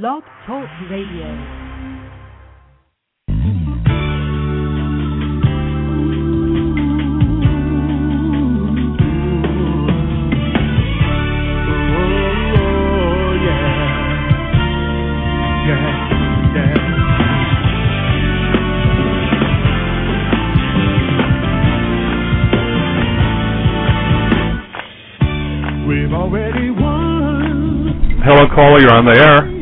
Blog Talk Radio. We've already won. Hello, caller. You're on the air.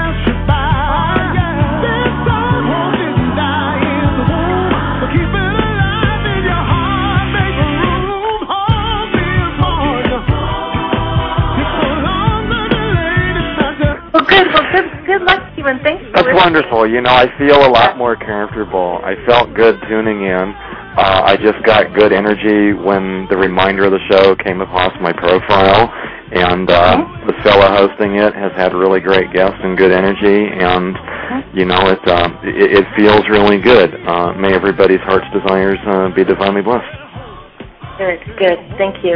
That's wonderful. You know, I feel a lot more comfortable. I felt good tuning in. Uh, I just got good energy when the reminder of the show came across my profile, and uh, the fella hosting it has had really great guests and good energy, and you know, it uh, it, it feels really good. Uh, may everybody's heart's desires uh, be divinely blessed. Good. Good. Thank you.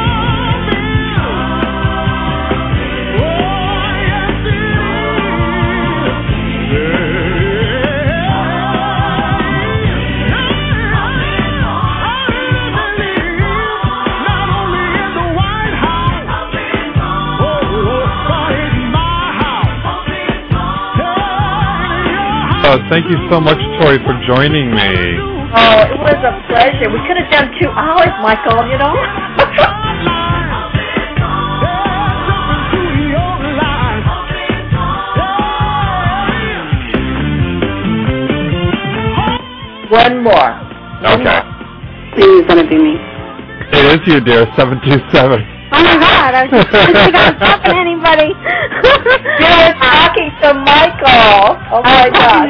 Uh, thank you so much, Tori, for joining me. Oh, it was a pleasure. We could have done two hours, Michael. You know. One more. Okay. Please gonna be me. It is you, dear. Seven two seven. Oh my God! I was just trying I was talking to anybody. You were talking to Michael. Oh my uh, God.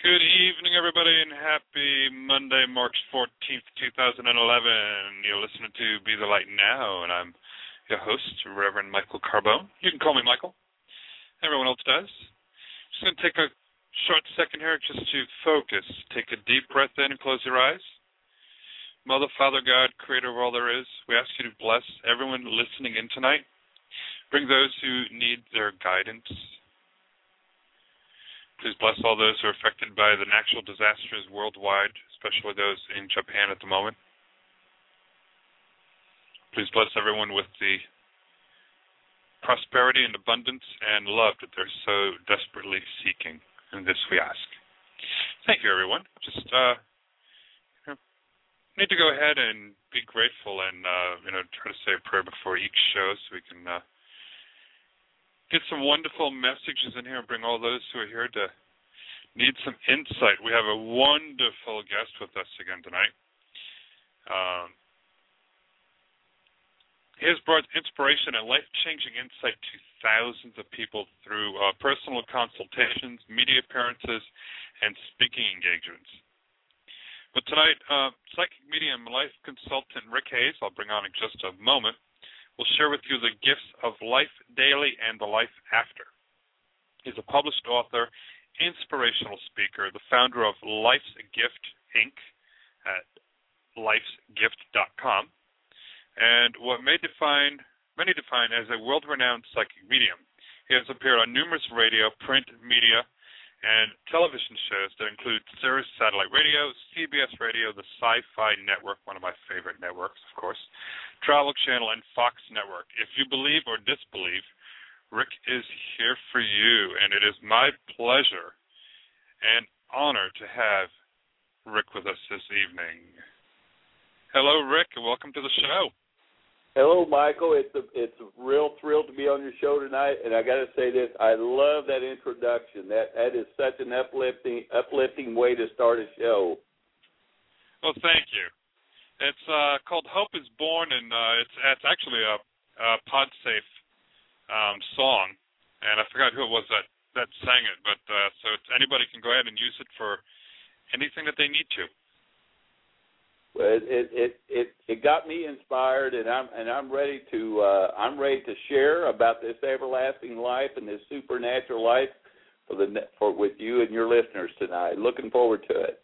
Good evening, everybody, and happy Monday, March 14th, 2011. You're listening to Be the Light Now, and I'm your host, Reverend Michael Carbone. You can call me Michael. Everyone else does. Just going to take a short second here just to focus. Take a deep breath in and close your eyes. Mother, Father, God, Creator of all there is, we ask you to bless everyone listening in tonight. Bring those who need their guidance. Please bless all those who are affected by the natural disasters worldwide, especially those in Japan at the moment. Please bless everyone with the prosperity and abundance and love that they're so desperately seeking. And this we ask. Thank you, everyone. Just uh, need to go ahead and be grateful and uh, you know try to say a prayer before each show so we can uh, get some wonderful messages in here and bring all those who are here to need some insight. We have a wonderful guest with us again tonight. Um, He has brought inspiration and life changing insight to thousands of people through uh, personal consultations, media appearances, and speaking engagements. But tonight, uh, psychic medium life consultant Rick Hayes, I'll bring on in just a moment, will share with you the gifts of life daily and the life after. He's a published author, inspirational speaker, the founder of Life's Gift Inc. at lifesgift.com and what may define many define as a world-renowned psychic medium. He has appeared on numerous radio, print, media, and television shows that include Sirius Satellite Radio, CBS Radio, the Sci-Fi Network, one of my favorite networks, of course, Travel Channel, and Fox Network. If you believe or disbelieve, Rick is here for you, and it is my pleasure and honor to have Rick with us this evening. Hello, Rick, and welcome to the show. Hello, Michael. It's a it's a real thrill to be on your show tonight, and I got to say this: I love that introduction. That that is such an uplifting uplifting way to start a show. Well, thank you. It's uh, called "Hope Is Born," and uh, it's it's actually a, a PodSafe um, song, and I forgot who it was that that sang it, but uh, so anybody can go ahead and use it for anything that they need to it it it it got me inspired and i'm and i'm ready to uh i'm ready to share about this everlasting life and this supernatural life for the for with you and your listeners tonight. Looking forward to it.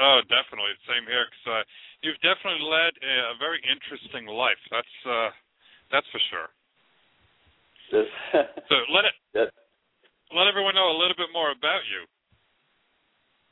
Oh definitely. Same here because uh, you've definitely led a, a very interesting life. That's uh that's for sure. So let it let everyone know a little bit more about you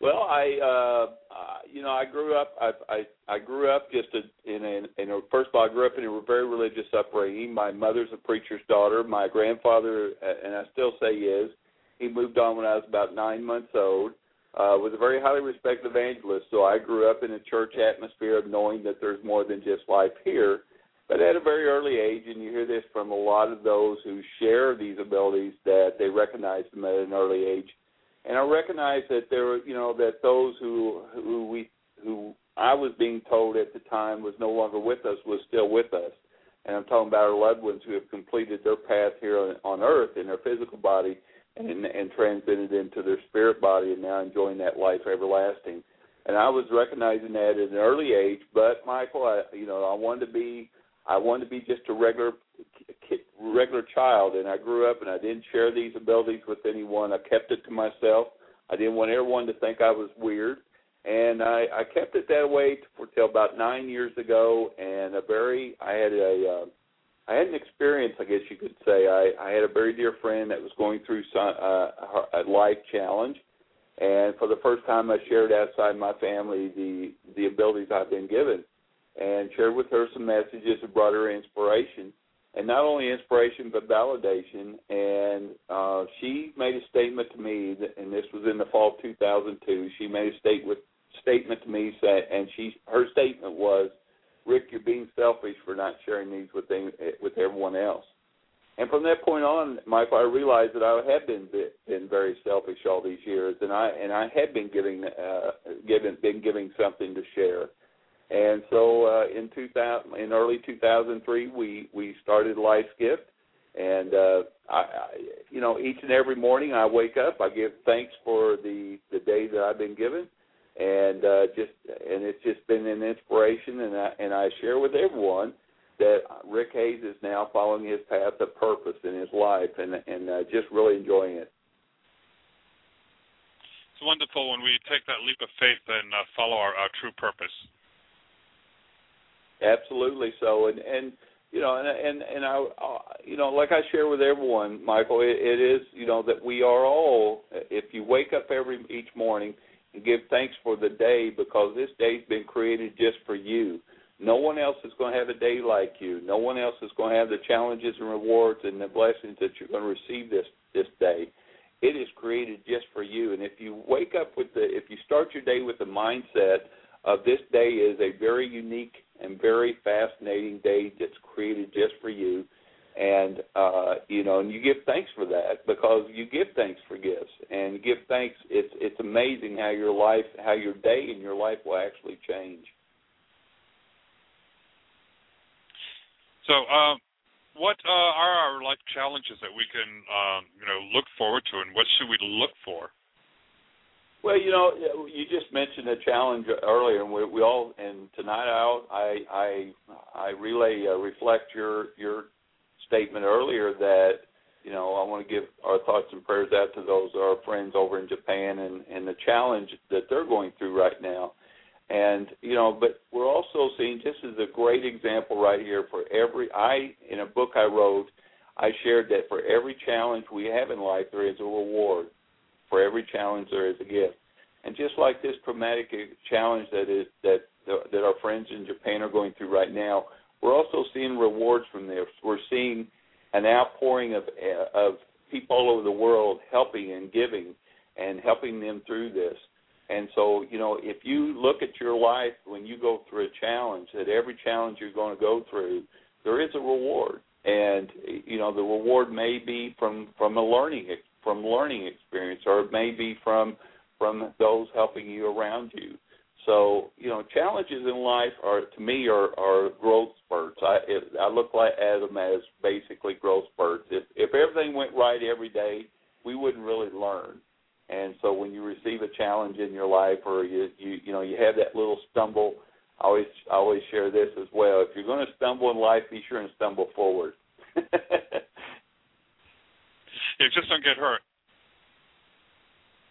well, I, uh, uh, you know, I grew up. I, I, I grew up just a, in a, in a. First of all, I grew up in a very religious upbringing. My mother's a preacher's daughter. My grandfather, and I still say he is. He moved on when I was about nine months old. Uh, was a very highly respected evangelist. So I grew up in a church atmosphere of knowing that there's more than just life here. But at a very early age, and you hear this from a lot of those who share these abilities, that they recognize them at an early age and I recognize that there were, you know, that those who who we who I was being told at the time was no longer with us was still with us, and I'm talking about our loved ones who have completed their path here on, on earth in their physical body and and transited into their spirit body and now enjoying that life everlasting. And I was recognizing that at an early age, but Michael, I you know I wanted to be I wanted to be just a regular regular child, and I grew up and I didn't share these abilities with anyone. I kept it to myself. I didn't want everyone to think I was weird, and I, I kept it that way till about nine years ago. And a very, I had a, uh, I had an experience, I guess you could say. I, I had a very dear friend that was going through some, uh, a life challenge, and for the first time, I shared outside my family the the abilities I've been given and shared with her some messages that brought her inspiration. And not only inspiration, but validation. And uh, she made a statement to me, that, and this was in the fall of 2002. She made a statement statement to me, say, and she her statement was, "Rick, you're being selfish for not sharing these with them, with everyone else." And from that point on, Michael, I realized that I had been been very selfish all these years, and I and I had been giving uh, given been giving something to share. And so uh, in 2000, in early 2003, we we started Life's Gift, and uh, I, I, you know, each and every morning I wake up, I give thanks for the the day that I've been given, and uh, just and it's just been an inspiration, and I and I share with everyone that Rick Hayes is now following his path of purpose in his life, and and uh, just really enjoying it. It's wonderful when we take that leap of faith and uh, follow our, our true purpose. Absolutely so, and and you know, and and and I, uh, you know, like I share with everyone, Michael, it, it is you know that we are all. If you wake up every each morning and give thanks for the day, because this day's been created just for you. No one else is going to have a day like you. No one else is going to have the challenges and rewards and the blessings that you're going to receive this this day. It is created just for you. And if you wake up with the, if you start your day with the mindset of this day is a very unique and very fascinating day that's created just for you. And uh, you know, and you give thanks for that because you give thanks for gifts and you give thanks. It's it's amazing how your life, how your day and your life will actually change. So, um, what uh, are our life challenges that we can, um, you know, look forward to, and what should we look for? Well, you know, you just mentioned a challenge earlier, and we, we all. And tonight, I I I relay uh, reflect your your statement earlier that you know I want to give our thoughts and prayers out to those our friends over in Japan and and the challenge that they're going through right now. And you know, but we're also seeing just as a great example right here for every. I in a book I wrote, I shared that for every challenge we have in life, there is a reward. For every challenge, there is a gift. And just like this traumatic challenge that is that that our friends in Japan are going through right now, we're also seeing rewards from this. We're seeing an outpouring of eh, of people all over the world helping and giving and helping them through this. And so, you know, if you look at your life when you go through a challenge, that every challenge you're going to go through, there is a reward. And eh, you know, the reward may be from from a learning from learning experience, or it may be from from those helping you around you. So, you know, challenges in life are to me are, are growth spurts. I if, I look like them as basically growth spurts. If if everything went right every day, we wouldn't really learn. And so when you receive a challenge in your life or you you you know, you have that little stumble, I always I always share this as well. If you're going to stumble in life, be sure and stumble forward. yeah, just don't get hurt.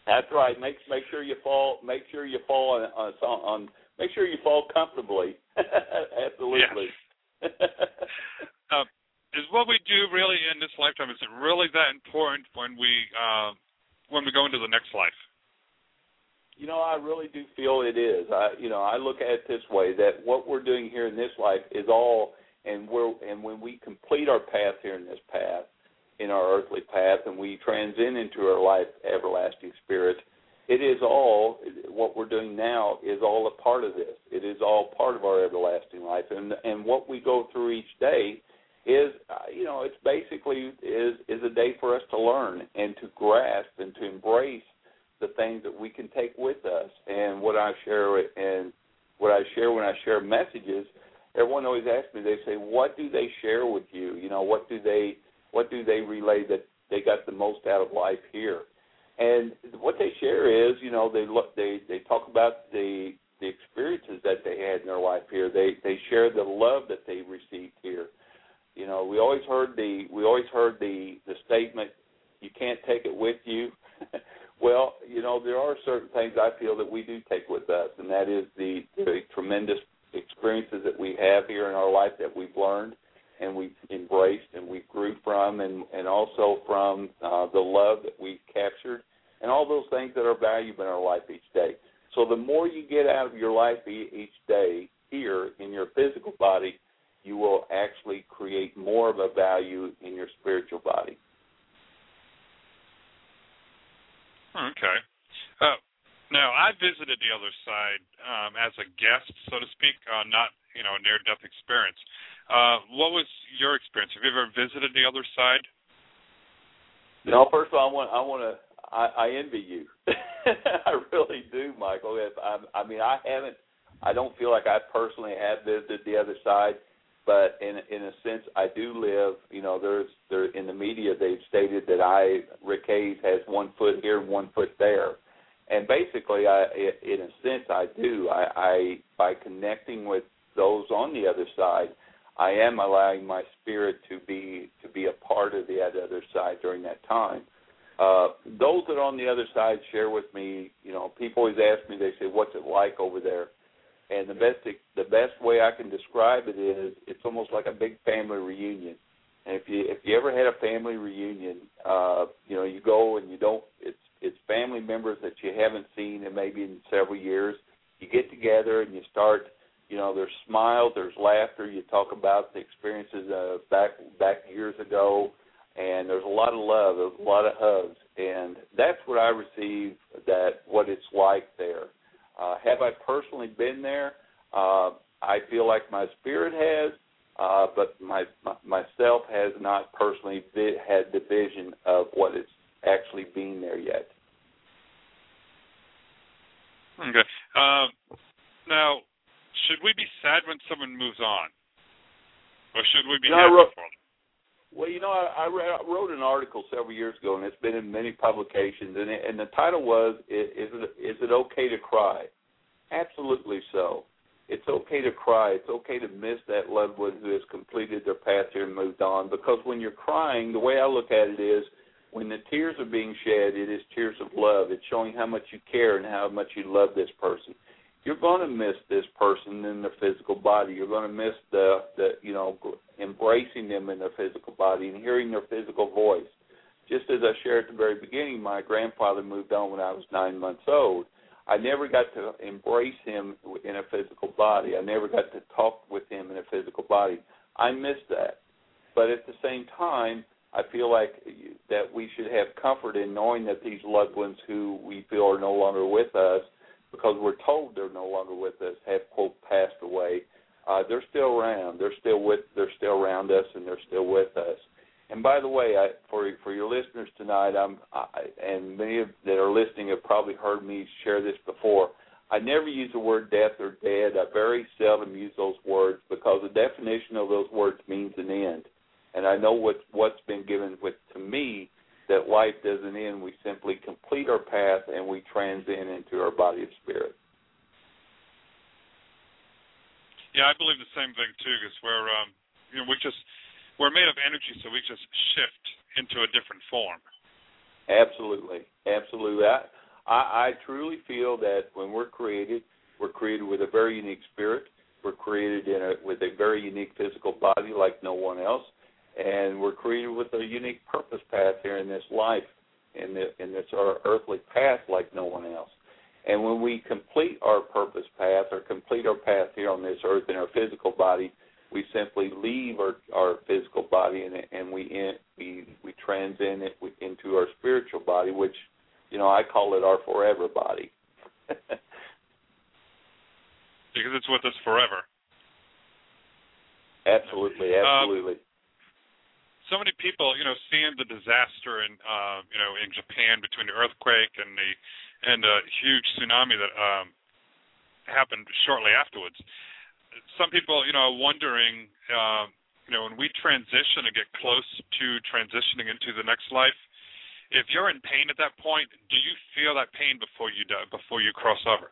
That's right. Make make sure you fall. Make sure you fall on on. on make sure you fall comfortably. Absolutely. Yes. uh, is what we do really in this lifetime? Is it really that important when we uh, when we go into the next life? You know, I really do feel it is. I, you know, I look at it this way: that what we're doing here in this life is all, and we're, and when we complete our path here in this path, in our earthly path and we transition into our life everlasting spirit, it is all what we're doing now is all a part of this. It is all part of our everlasting life, and and what we go through each day is uh, you know it's basically is is a day for us to learn and to grasp and to embrace the things that we can take with us. And what I share and what I share when I share messages, everyone always asks me. They say, "What do they share with you? You know, what do they?" What do they relay that they got the most out of life here? And what they share is, you know, they look, they they talk about the the experiences that they had in their life here. They they share the love that they received here. You know, we always heard the we always heard the the statement, "You can't take it with you." well, you know, there are certain things I feel that we do take with us, and that is the the tremendous experiences that we have here in our life that we've learned and we've embraced and we grew from, and, and also from uh, the love that we captured, and all those things that are valuable in our life each day. So the more you get out of your life each day here in your physical body, you will actually create more of a value in your spiritual body. Okay. Uh, now, I visited the other side um, as a guest, so to speak, uh, not you know a near-death experience. Uh, what was your experience? Have you ever visited the other side? No, first of all, I want I want to I, I envy you. I really do, Michael. If I, I mean, I haven't. I don't feel like I personally have visited the other side, but in in a sense, I do live. You know, there's there in the media they've stated that I Rick Hayes has one foot here and one foot there, and basically, I in a sense I do. I, I by connecting with those on the other side, I am allowing my spirit to be to be a part of the other side during that time. Uh, those that are on the other side share with me. You know, people always ask me. They say, "What's it like over there?" And the best the best way I can describe it is it's almost like a big family reunion. And if you if you ever had a family reunion, uh, you know, you go and you don't. It's it's family members that you haven't seen in maybe in several years. You get together and you start you know, there's smiles, there's laughter. You talk about the experiences uh, back back years ago, and there's a lot of love, there's a lot of hugs, and that's what I receive. That what it's like there. Uh, have I personally been there? Uh, I feel like my spirit has, uh, but my, my myself has not personally vi- had the vision of what it's actually being there yet. Okay. Uh, now, should we be sad when someone moves on? or should we be You know, happy wrote- for them? Well, you know, I, I read- I wrote an article several years ago, and it's been in many publications, and, it, and the title was "Is is it is it okay to cry?" Absolutely so. It's okay to cry. It's okay to miss that loved one who has completed their path here and moved on. Because when you're crying, the way I look at it is, when the tears are being shed, it is tears of love. It's showing how much you care and how much you love this person. You're going to miss this person in their physical body. You're going to miss the the you know embracing them in their physical body and hearing their physical voice. Just as I shared at the very beginning, my grandfather moved on when I was nine months old. I never got to embrace him in a physical body. I never got to talk with him in a physical body. I miss that. But at the same time, I feel like that we should have comfort in knowing that these loved ones who we feel are no longer with us, because we're told they're no longer with us, have quote passed away. Uh, they're still around. They're still with. They're still around us, and they're still with us. And by the way, I, for for your listeners tonight, I'm I, and many of that are listening have probably heard me share this before. I never use the word death or dead. I very seldom use those words because the definition of those words means an end. And I know what what's been given with to me that life doesn't end. We simply complete our path and we transcend into our body of spirit. Yeah, I believe the same thing too, because we're um, you know we just we're made of energy, so we just shift into a different form. Absolutely, absolutely. I, I, I truly feel that when we're created, we're created with a very unique spirit. We're created in a, with a very unique physical body like no one else, and we're created with a unique purpose path here in this life, in this, in this our earthly path like no one else. And when we complete our purpose path or complete our path here on this earth in our physical body, we simply leave our, our physical body and, and we in, we we transcend it into our spiritual body, which you know I call it our forever body. because it's with us forever. absolutely, absolutely. Um, so many people, you know, seeing the disaster in, uh, you know, in Japan between the earthquake and the and a huge tsunami that um, happened shortly afterwards. Some people, you know, are wondering, uh, you know, when we transition and get close to transitioning into the next life, if you're in pain at that point, do you feel that pain before you die, before you cross over?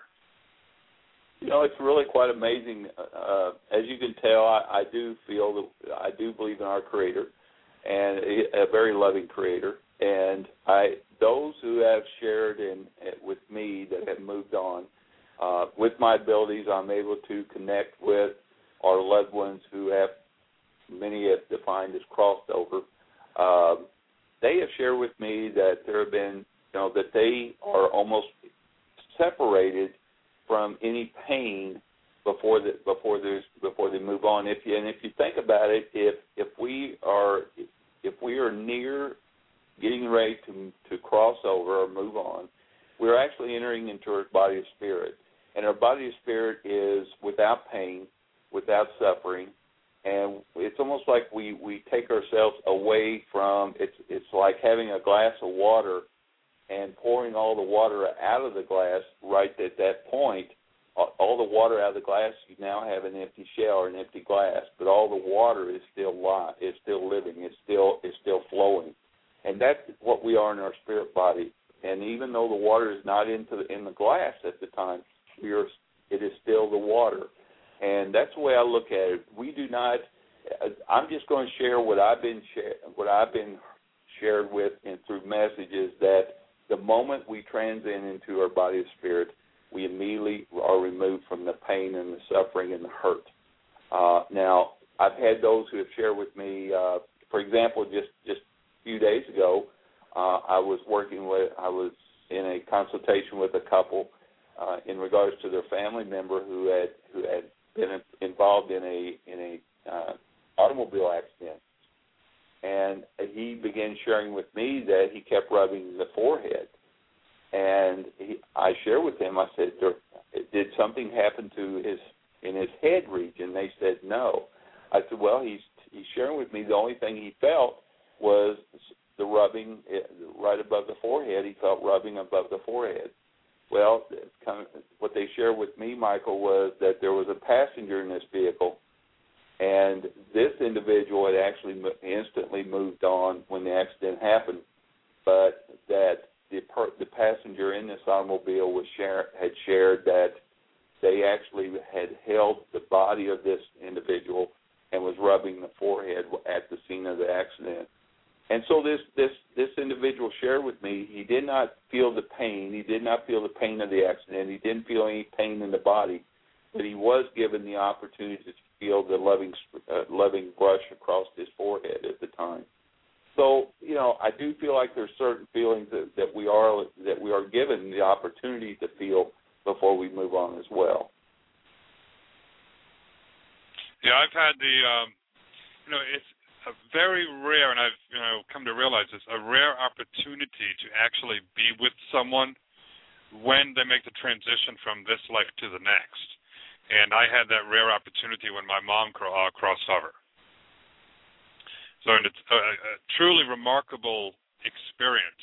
You know, it's really quite amazing. Uh, as you can tell, I, I do feel that I do believe in our Creator, and a, very loving Creator. And I, those who have shared in with me that have moved on, uh, with my abilities, I'm able to connect with our loved ones who have many have defined as crossed over. Um, they have shared with me that there have been, you know, that they are almost separated from any pain before the before there's before they move on. If you and if you think about it, if if we are if we are near getting ready to to cross over or move on, we're actually entering into our body of spirit, and our body of spirit is without pain, without suffering, and it's almost like we we take ourselves away from it's it's like having a glass of water and pouring all the water out of the glass right at that point all the water out of the glass you now have an empty shell or an empty glass but all the water is still live is still living it's still is still flowing. And that's what we are in our spirit body. And even though the water is not into the, in the glass at the time we are it is still the water. And that's the way I look at it. We do not uh, I'm just going to share what I've been share, what I've been shared with and through messages that the moment we transcend into our body of spirit we immediately are removed from the pain and the suffering and the hurt. Uh, now, I've had those who have shared with me, uh, for example, just just a few days ago, uh, I was working with, I was in a consultation with a couple uh, in regards to their family member who had who had been involved in a in a uh, automobile accident, and he began sharing with me that he kept rubbing the forehead and he, I shared with him. I said, "Did something happen to his in his head region?" They said, "No." I said, "Well, he's he's sharing with me the only thing he felt was the rubbing eh, right above the forehead. He felt rubbing above the forehead." Well, what they shared with me, Michael, was that there was a passenger in this vehicle and this individual had actually instantly moved on when the accident happened, but that the per, the passenger in this automobile was share, had shared that they actually had held the body of this individual and was rubbing the forehead at the scene of the accident. And so this this this individual shared with me he did not feel the pain. He did not feel the pain of the accident. He didn't feel any pain in the body, but he was given the opportunity to feel the loving uh, loving brush across his forehead at the time. So you know I do feel like there's certain feelings that, that we are that we are given the opportunity to feel before we move on as well. Yeah, I've had the, um, you know, it's a very rare, and I've you know come to realize this, a rare opportunity to actually be with someone when they make the transition from this life to the next. And I had that rare opportunity when my mom uh, crossed over. So it's a, a truly remarkable experience.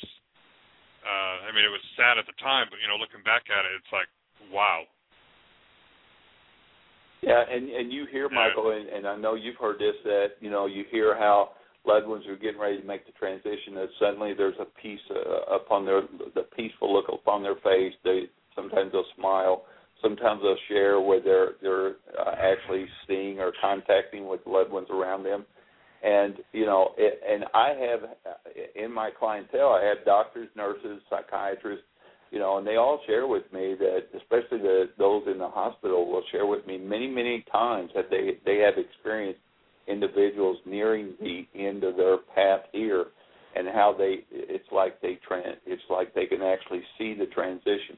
Uh, I mean, it was sad at the time, but you know, looking back at it, it's like, wow. Yeah, and and you hear Michael, and, and I know you've heard this that you know you hear how loved ones are getting ready to make the transition. That suddenly there's a peace uh, upon their the peaceful look upon their face. They sometimes they'll smile. Sometimes they'll share where they're they're uh, actually seeing or contacting with loved ones around them. And you know, it, and I have in my clientele, I have doctors, nurses, psychiatrists, you know, and they all share with me that, especially the those in the hospital, will share with me many, many times that they they have experienced individuals nearing the end of their path here, and how they it's like they tran it's like they can actually see the transition,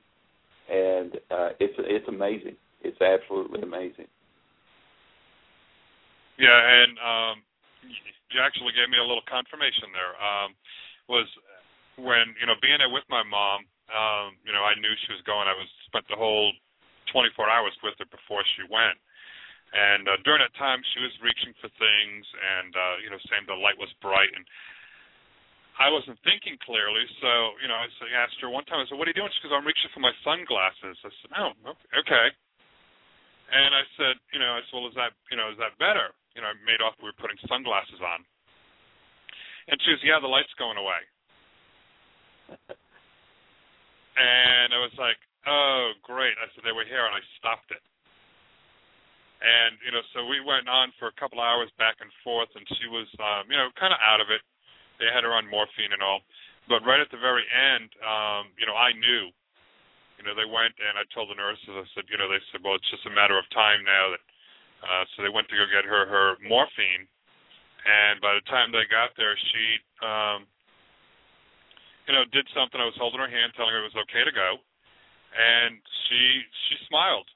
and uh, it's it's amazing. It's absolutely amazing. Yeah, and um, you actually gave me a little confirmation there. Um, was when you know being there with my mom um, you know, I knew she was going. I was spent the whole 24 hours with her before she went. And uh, during that time, she was reaching for things, and uh, you know, saying the light was bright, and I wasn't thinking clearly. So, you know, I asked her one time. I said, "What are you doing?" She goes, "I'm reaching for my sunglasses." I said, "Oh, okay." And I said, "You know, I said, well, is that, you know, is that better?" You know, I made off we were putting sunglasses on, and she goes, "Yeah, the light's going away." And I was like, oh, great. I said, they were here, and I stopped it. And, you know, so we went on for a couple hours back and forth, and she was, um, you know, kind of out of it. They had her on morphine and all. But right at the very end, um, you know, I knew. You know, they went, and I told the nurses, I said, you know, they said, well, it's just a matter of time now that, uh, so they went to go get her her morphine. And by the time they got there, she, um, you know, did something. I was holding her hand, telling her it was okay to go, and she she smiled,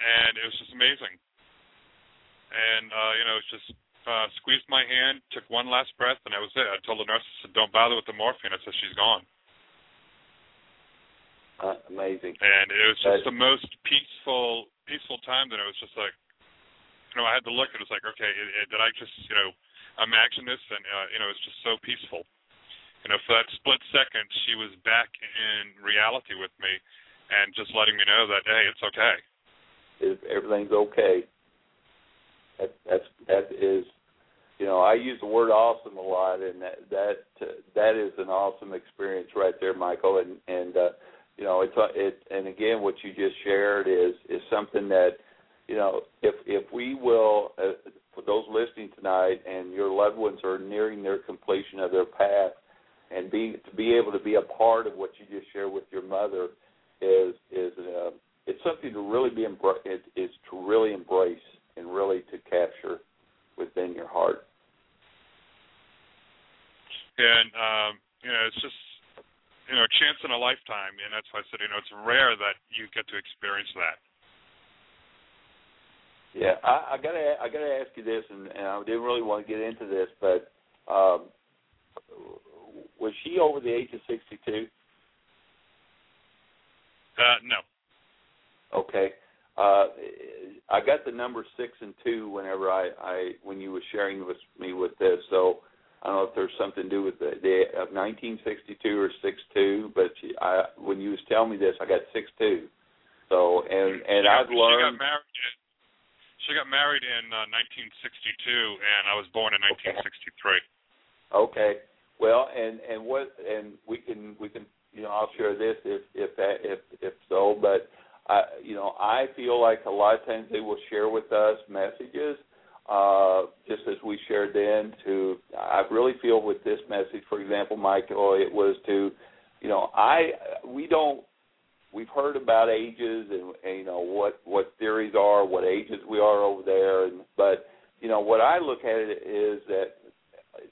and it was just amazing. And uh, you know, just uh, squeezed my hand, took one last breath, and that was it. I told the nurse, I said, "Don't bother with the morphine." I said, "She's gone." Uh, amazing. And it was just That's... the most peaceful, peaceful time. That I was just like, you know, I had to look. And it was like, okay, it, it, did I just, you know, imagine this? And uh, you know, it's just so peaceful you know, for that split second, she was back in reality with me, and just letting me know that hey, it's okay. If everything's okay. That that's that is, you know, I use the word awesome a lot, and that that uh, that is an awesome experience right there, Michael. And and uh, you know, it's uh, it and again, what you just shared is is something that you know, if if we will, uh, for those listening tonight, and your loved ones are nearing their completion of their path, and be to be able to be a part of what you just shared with your mother is is uh, it's something to really be embra- it, is to really embrace and really to capture within your heart. And um, you know, it's just you know a chance in a lifetime, and that's why I said you know it's rare that you get to experience that. Yeah, I, I gotta I gotta ask you this, and, and I didn't really want to get into this, but um, was she over the age of 62? Uh, no. Okay. Uh, I got the number six and two whenever I, I when you were sharing with me with this. So I don't know if there's something to do with the, the of 1962 or six two. But she, I when you was telling me this, I got six two. So and and she I've learned. She got married. She got married in uh, 1962, and I was born in 1963. Okay. Well, and and what and we can we can you know I'll share this if if that if if so, but I you know I feel like a lot of times they will share with us messages uh, just as we shared then to I really feel with this message for example Michael it was to you know I we don't we've heard about ages and, and you know what what theories are what ages we are over there and but you know what I look at it is that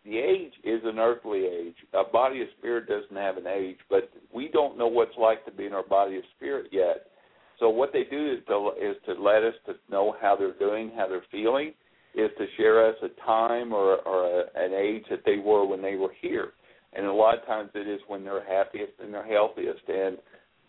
the age is an earthly age. A body of spirit doesn't have an age, but we don't know what it's like to be in our body of spirit yet. So what they do is to is to let us to know how they're doing, how they're feeling, is to share us a time or or a, an age that they were when they were here. And a lot of times it is when they're happiest and they're healthiest. And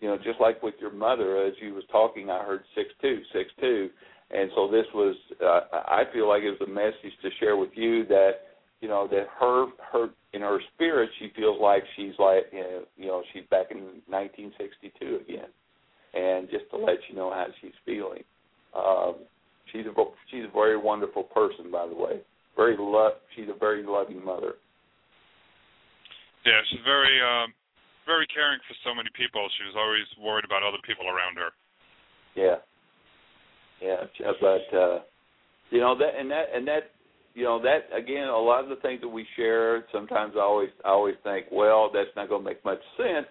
you know, just like with your mother, as you was talking, I heard six two, six two, and so this was. Uh, I feel like it was a message to share with you that you know that her her in her spirit she feels like she's like you know she's back in 1962 again, and just to let you know how she's feeling. Um, she's a she's a very wonderful person, by the way. Very love. She's a very loving mother. Yeah, she's very um, very caring for so many people. She was always worried about other people around her. Yeah. Yeah, but uh you know that and that and that you know that again a lot of the things that we share sometimes i always i always think well that's not going to make much sense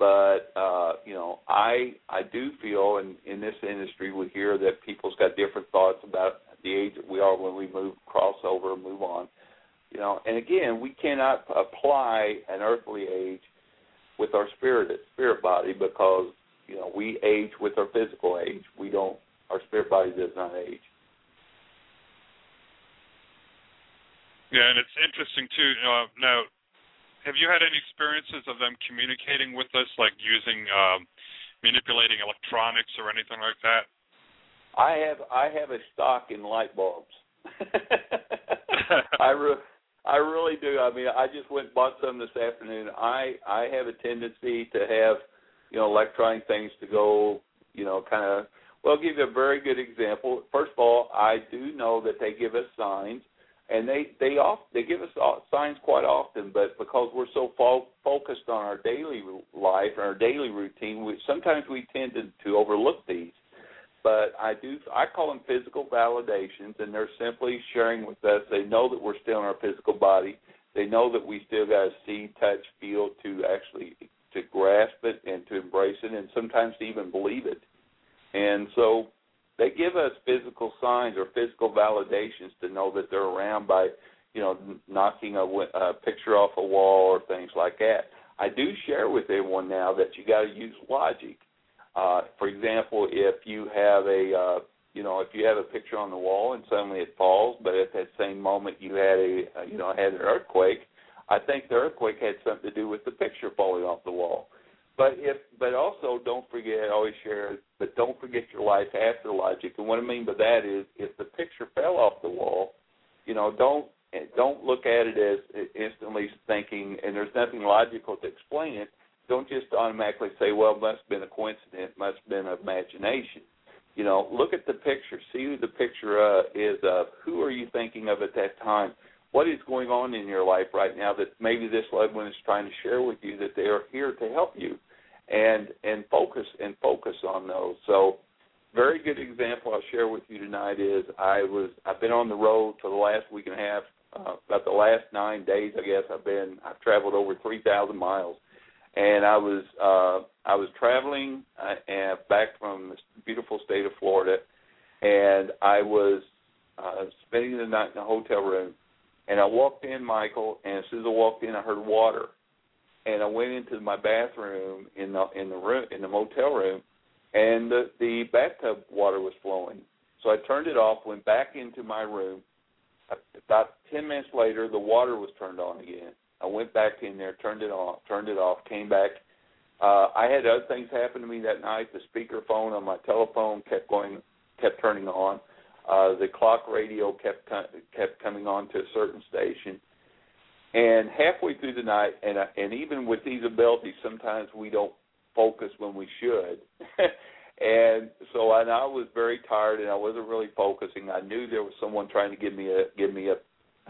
but uh you know i i do feel in in this industry we hear that people's got different thoughts about the age that we are when we move cross over and move on you know and again we cannot apply an earthly age with our spirit spirit body because you know we age with our physical age we don't our spirit body does not age Yeah, and it's interesting too. Uh, now, have you had any experiences of them communicating with us, like using um, manipulating electronics or anything like that? I have I have a stock in light bulbs. I re- I really do. I mean, I just went and bought some this afternoon. I I have a tendency to have you know electronic things to go you know kind of well. I'll give you a very good example. First of all, I do know that they give us signs and they they off they give us signs quite often, but because we're so fo- focused on our daily life and our daily routine, we sometimes we tend to, to overlook these. But I do I call them physical validations, and they're simply sharing with us. They know that we're still in our physical body. They know that we still got to see, touch, feel to actually to grasp it and to embrace it, and sometimes to even believe it. And so they give us physical signs or physical validations to know that they're around by, you know, knocking a, a picture off a wall or things like that. I do share with everyone now that you got to use logic. Uh, for example, if you have a, uh, you know, if you have a picture on the wall and suddenly it falls, but at that same moment you had a, uh, you know, had an earthquake, I think the earthquake had something to do with the picture falling off the wall. But if but also don't forget I always share but don't forget your life after logic. And what I mean by that is if the picture fell off the wall, you know, don't don't look at it as instantly thinking and there's nothing logical to explain it. Don't just automatically say, Well, it must have been a coincidence, must have been imagination. You know, look at the picture, see who the picture uh, is of, who are you thinking of at that time, what is going on in your life right now that maybe this loved one is trying to share with you that they are here to help you and and focus and focus on those. So very good example I'll share with you tonight is I was I've been on the road for the last week and a half, uh, about the last nine days I guess I've been I've traveled over three thousand miles, and I was uh, I was traveling uh, and back from the beautiful state of Florida, and I was uh, spending the night in a hotel room, and I walked in Michael, and as soon as I walked in I heard water and I went into my bathroom in the in the room in the motel room, and the the bathtub water was flowing. So I turned it off, went back into my room. About ten minutes later, the water was turned on again. I went back in there, turned it off, turned it off, came back. Uh, I had other things happen to me that night. The speakerphone on my telephone kept going, kept turning on. Uh, the clock radio kept kept coming on to a certain station and halfway through the night, and uh, and even with these abilities, sometimes we don't focus when we should. and so and I was very tired and I wasn't really focusing. I knew there was someone trying to give me a give me a,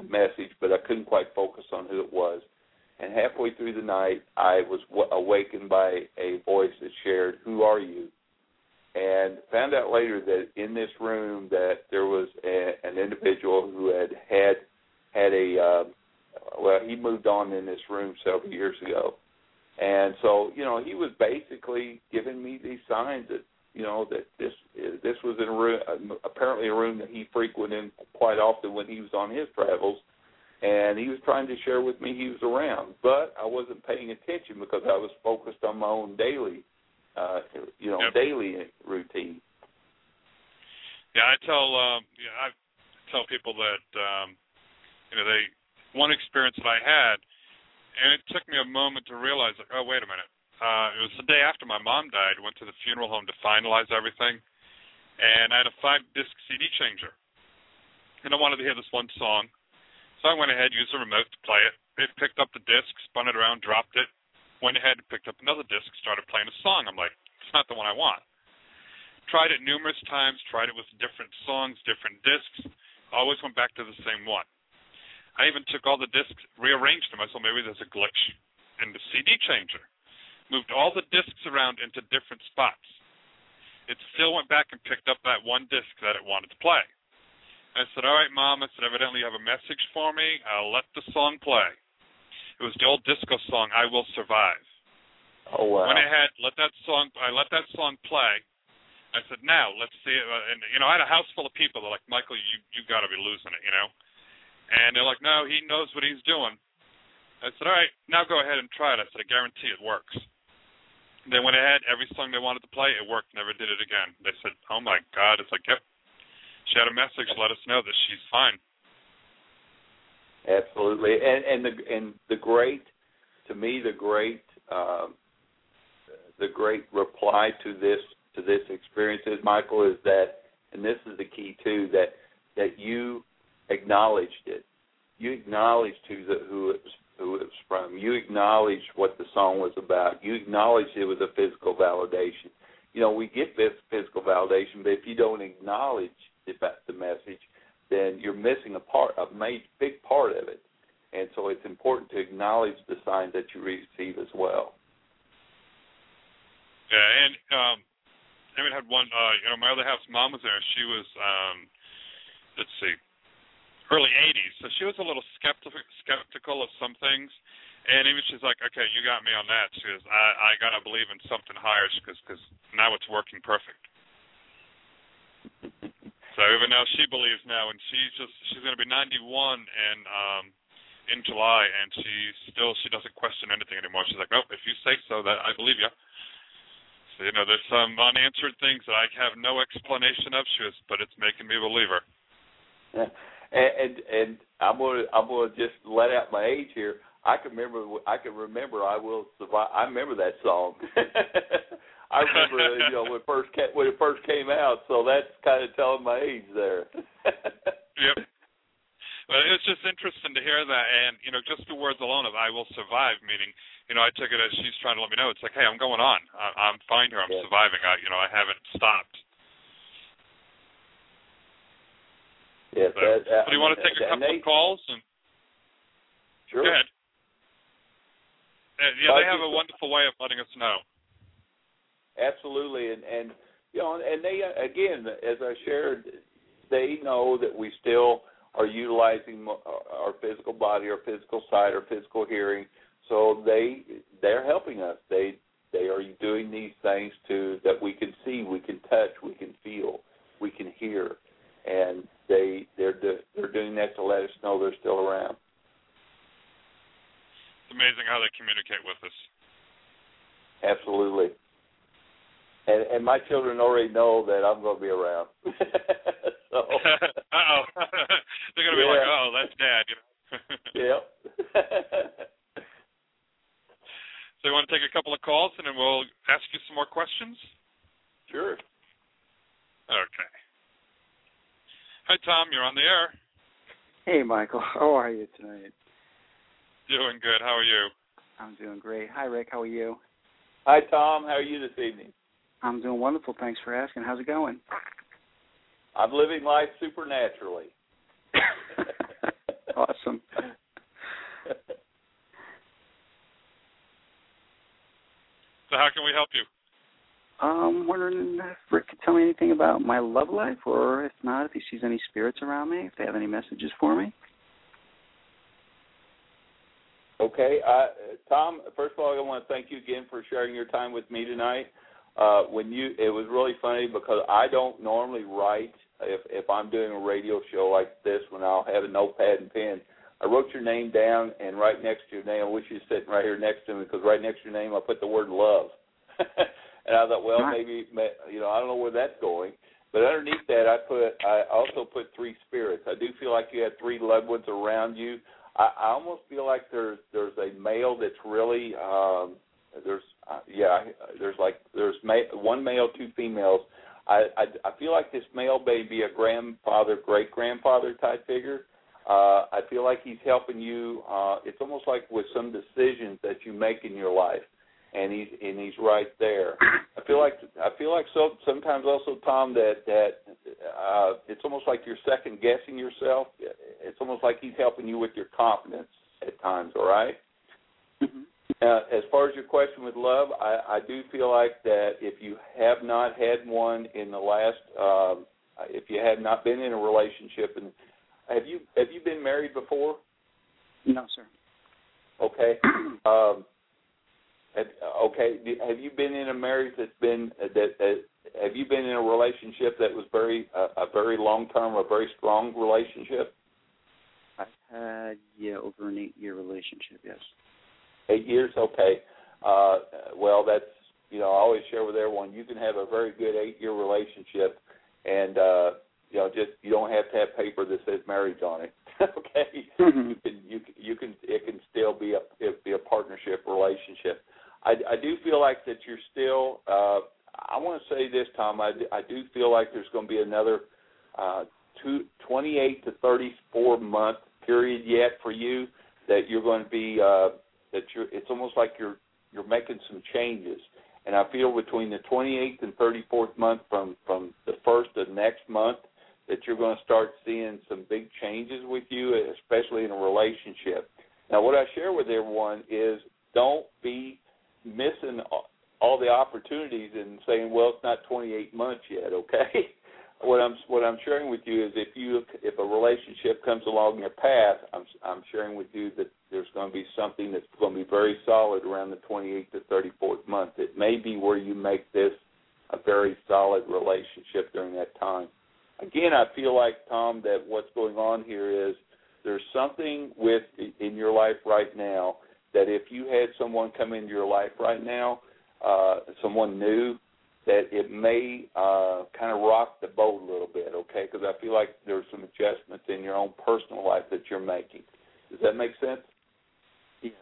a message, but I couldn't quite focus on who it was. And halfway through the night, I was w- awakened by a voice that shared, "Who are you?" And found out later that in this room that there was a, an individual who had had had a uh, well, he moved on in this room several years ago, and so you know he was basically giving me these signs that you know that this this was in a room apparently a room that he frequented quite often when he was on his travels. And he was trying to share with me he was around. But i wasn't paying attention because i was focused on my own daily uh you know Yep. daily routine. Yeah, I tell um yeah, I tell people that um you know, they one experience that I had and it took me a moment to realize like, oh wait a minute. Uh it was the day after my mom died, went to the funeral home to finalize everything and I had a five disc CD changer. And I wanted to hear this one song. So I went ahead, used the remote to play it. It picked up the disc, spun it around, dropped it, went ahead and picked up another disc, started playing a song. I'm like, it's not the one I want tried it numerous times, tried it with different songs, different discs, always went back to the same one. I even took all the discs, rearranged them. I thought maybe there's a glitch in the CD changer. Moved all the discs around into different spots. It still went back and picked up that one disc that it wanted to play. I said, All right, Mom, I said, evidently you have a message for me. I'll let the song play. It was the old disco song, I Will Survive. oh wow Went ahead, let that song. I let that song play. I said, now let's see it. And you know, I had a house full of people. They're like, Michael, you you got to be losing it, you know. And they're like, no, he knows what he's doing. I said, all right, now go ahead and try it. I said, I guarantee it works. They went ahead, every song they wanted to play, it worked. Never did it again. They said, oh my God. It's like, yep. She had a message. Let us know that she's fine. Absolutely, and and the and the great, to me, the great, um, the great reply to this to this experience is Michael is that, and this is the key too that that you acknowledged it, you acknowledged who the who it was who it was from, you acknowledged what the song was about, you acknowledged it was a physical validation. You know, we get this physical validation, but if you don't acknowledge the, the message, then you're missing a part, a major, big part of it. And so it's important to acknowledge the signs that you receive as well. Yeah, and um I even had one uh you know, my other half's mom was there she was um let's see early eighties, so she was a little skeptical skeptical of some things. And even she's like, okay, you got me on that. She goes, I, I gotta believe in something higher, because cause now it's working perfect. so even though she believes now, and she's just she's gonna be 91 and um in July, and she still she doesn't question anything anymore. She's like, oh, if you say so, that I believe you. So you know, there's some unanswered things that I have no explanation of. She goes, but it's making me a believer. and, and and I'm gonna I'm gonna just let out my age here. I can remember I can remember I will survive. I remember that song. I remember you know when it first came, when it first came out. So that's kind of telling my age there. Yep. Well, it's just interesting to hear that, and you know, just the words alone of "I will survive," meaning, you know, I took it as she's trying to let me know. It's like, hey, I'm going on. I, I'm fine here. I'm Yeah. surviving. I, you know, I haven't stopped. Yes, So, that, that, so do you want to take a couple of calls? And Sure. go ahead. Uh, yeah, Uh, they have a wonderful way of letting us know. Absolutely, and and you know, and they again, as I shared, they know that we still are utilizing our physical body, our physical sight, our physical hearing. So they they're helping us. They they are doing these things to that we can see, we can touch, we can feel, we can hear, and they they're do, they're doing that to let us know they're still around. It's amazing how they communicate with us. Absolutely. And and my children already know that I'm going to be around. so uh oh, they're gonna be like, oh, that's dad. You know. Yep. So you want to take a couple of calls, and then we'll ask you some more questions. sure. Okay. Hi, Tom. You're on the air. Hey, Michael. How are you tonight? Doing good. How are you? I'm doing great. Hi, Rick. How are you? Hi, Tom. How are you this evening? I'm doing wonderful. Thanks for asking. How's it going? I'm living life supernaturally. awesome. So how can we help you? Um, wondering if Rick could tell me anything about my love life, or if not, if he sees any spirits around me, if they have any messages for me. Okay, uh, Tom. First of all, I want to thank you again for sharing your time with me tonight. Uh, when you, it was really funny because I don't normally write if if I'm doing a radio show like this when I'll have a notepad and pen. I wrote your name down, and right next to your name, I wish you were sitting right here next to me because right next to your name, I put the word love. and I thought, well, maybe you know, I don't know where that's going. But underneath that, I put, I also put three spirits. I do feel like you have three loved ones around you. I, I almost feel like there's there's a male that's really um, there's uh, yeah there's like there's ma- one male, two females. I, I I feel like this male may be a grandfather, great grandfather type figure. Uh, I feel like he's helping you. Uh, it's almost like with some decisions that you make in your life, and he's and he's right there. I feel like I feel like so sometimes also Tom that that uh, it's almost like you're second guessing yourself. It's almost like he's helping you with your confidence at times. All right? Mm-hmm. Uh, as far as your question with love, I, I do feel like that if you have not had one in the last, um, if you have not been in a relationship, and have you have you been married before? No, sir. Okay. Um, have, okay. Have you been in a marriage that's been that, that have you been in a relationship that was very uh, a very long term, a very strong relationship? I've had yeah over an eight year relationship. Yes. Eight years, okay. Uh, well, that's you know I always share with everyone you can have a very good eight year relationship, and uh, you know just you don't have to have paper that says marriage on it. okay, mm-hmm. you can you you can it can still be a it be a partnership relationship. I, I do feel like that you're still. Uh, I want to say this, Tom. I, I do feel like there's going to be another uh, two, 28 to 34 month period yet for you that you're going to be uh, that you're. It's almost like you're you're making some changes, and I feel between the 28th and 34th month from from the first of next month that you're going to start seeing some big changes with you, especially in a relationship. Now, what I share with everyone is don't be missing all the opportunities and saying, "Well, it's not 28 months yet." Okay. what I'm what I'm sharing with you is if you if a relationship comes along your path, I'm I'm sharing with you that there's going to be something that's going to be very solid around the 28th to 34th month. It may be where you make this a very solid relationship during that time. Again, I feel like Tom that what's going on here is there's something with in your life right now that if you had someone come into your life right now, uh, someone new, that it may uh, kind of rock the boat a little bit, okay? Because I feel like there's some adjustments in your own personal life that you're making. Does that make sense? Yes.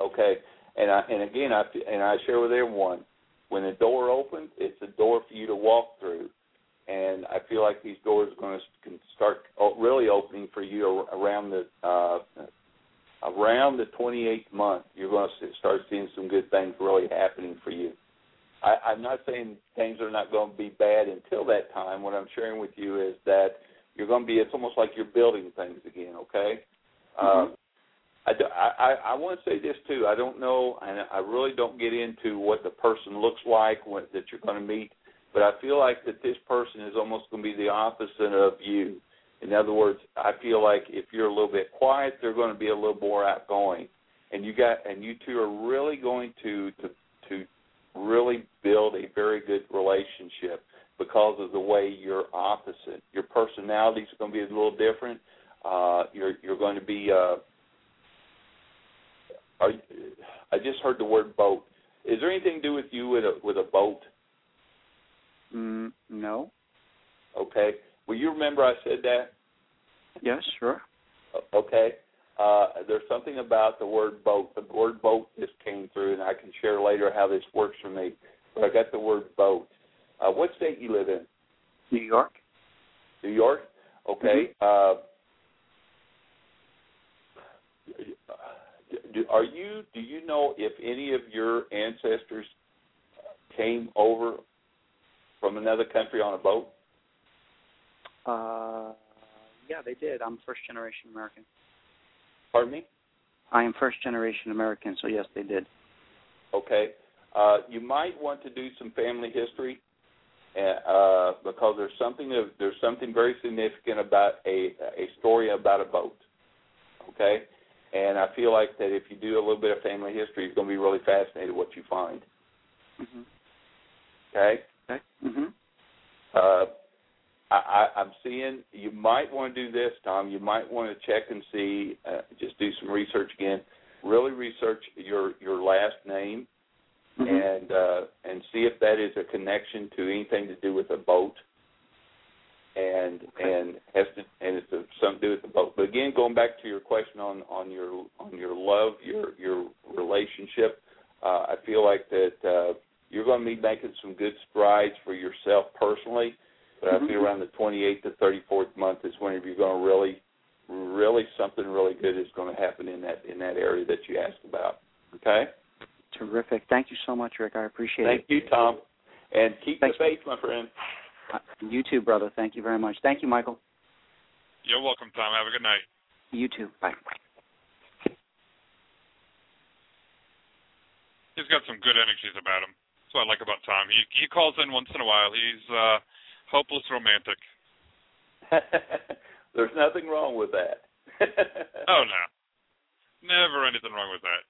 Okay. And I and again I and I share with everyone when the door opens, it's a door for you to walk through, and I feel like these doors are going to start really opening for you around the uh, around the 28th month, you're going to start seeing some good things really happening for you. I, I'm not saying things are not going to be bad until that time. What I'm sharing with you is that you're going to be. It's almost like you're building things again. Okay. Mm-hmm. Uh, I, I, I want to say this too. I don't know, and I really don't get into what the person looks like what, that you're going to meet, but I feel like that this person is almost going to be the opposite of you. In other words, I feel like if you're a little bit quiet, they're going to be a little more outgoing, and you got and you two are really going to to to really build a very good relationship because of the way you're opposite. Your personalities are going to be a little different. Uh, you're you're going to be. Uh, are, I just heard the word boat. Is there anything to do with you with a with a boat? Mm, no. Okay. Will you remember I said that? Yes, sure. Okay. Uh, there's something about the word boat. The word boat just came through, and I can share later how this works for me. But I got the word boat. Uh, what state you live in? New York. New York. Okay. Mm-hmm. Uh, do, are you? Do you know if any of your ancestors came over from another country on a boat? Uh, yeah, they did. I'm first generation American. Pardon me? I am first generation American, so yes, they did. Okay. Uh, you might want to do some family history uh, because there's something of, there's something very significant about a a story about a boat. Okay, and I feel like that if you do a little bit of family history, you're going to be really fascinated what you find. hmm Okay. Okay. hmm Uh, I, I, I'm seeing you might want to do this, Tom. You might want to check and see, uh, just do some research again. Really research your your last name hmm and uh, and see if that is a connection to anything to do with a boat, and and has to and it's a, something to do with the boat. But again, going back to your question on on your on your love, your your relationship, uh, I feel like that uh, you're going to be making some good strides for yourself personally. But I Mhm. feel around the 28th to 34th month is when you're going to really, really something really good is going to happen in that in that area that you asked about. Okay. Terrific. Thank you so much, Rick. I appreciate Thank it. Thank you, Tom. And keep Thanks. the faith, my friend. Uh, You too, brother. Thank you very much. Thank you, Michael. You're welcome, Tom. Have a good night. You too. Bye. He's got some good energies about him. That's what I like about Tom. He he calls in once in a while. He's uh hopeless romantic. There's nothing wrong with that. Oh no. Never anything wrong with that.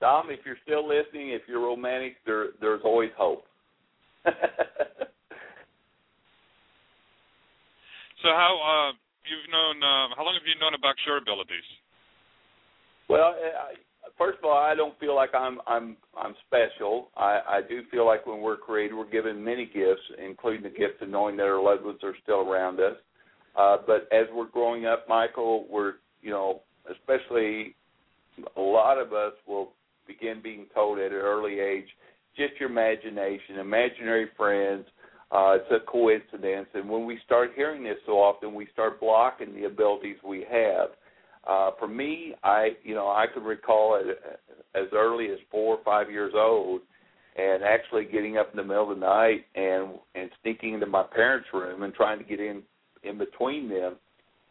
Tom, if you're still listening, if you're romantic, there there's always hope. So how uh you've known uh, how long have you known about your abilities? Well, I, first of all, I don't feel like I'm I'm I'm special. I, I do feel like when we're created, we're given many gifts, including the gift of knowing that our loved ones are still around us. Uh, but as we're growing up, Michael, we're you know, especially a lot of us will begin being told at an early age, just your imagination, imaginary friends. Uh, it's a coincidence, and when we start hearing this so often, we start blocking the abilities we have. Uh, for me, I you know I can recall it as early as four or five years old, and actually getting up in the middle of the night and and sneaking into my parents' room and trying to get in in between them,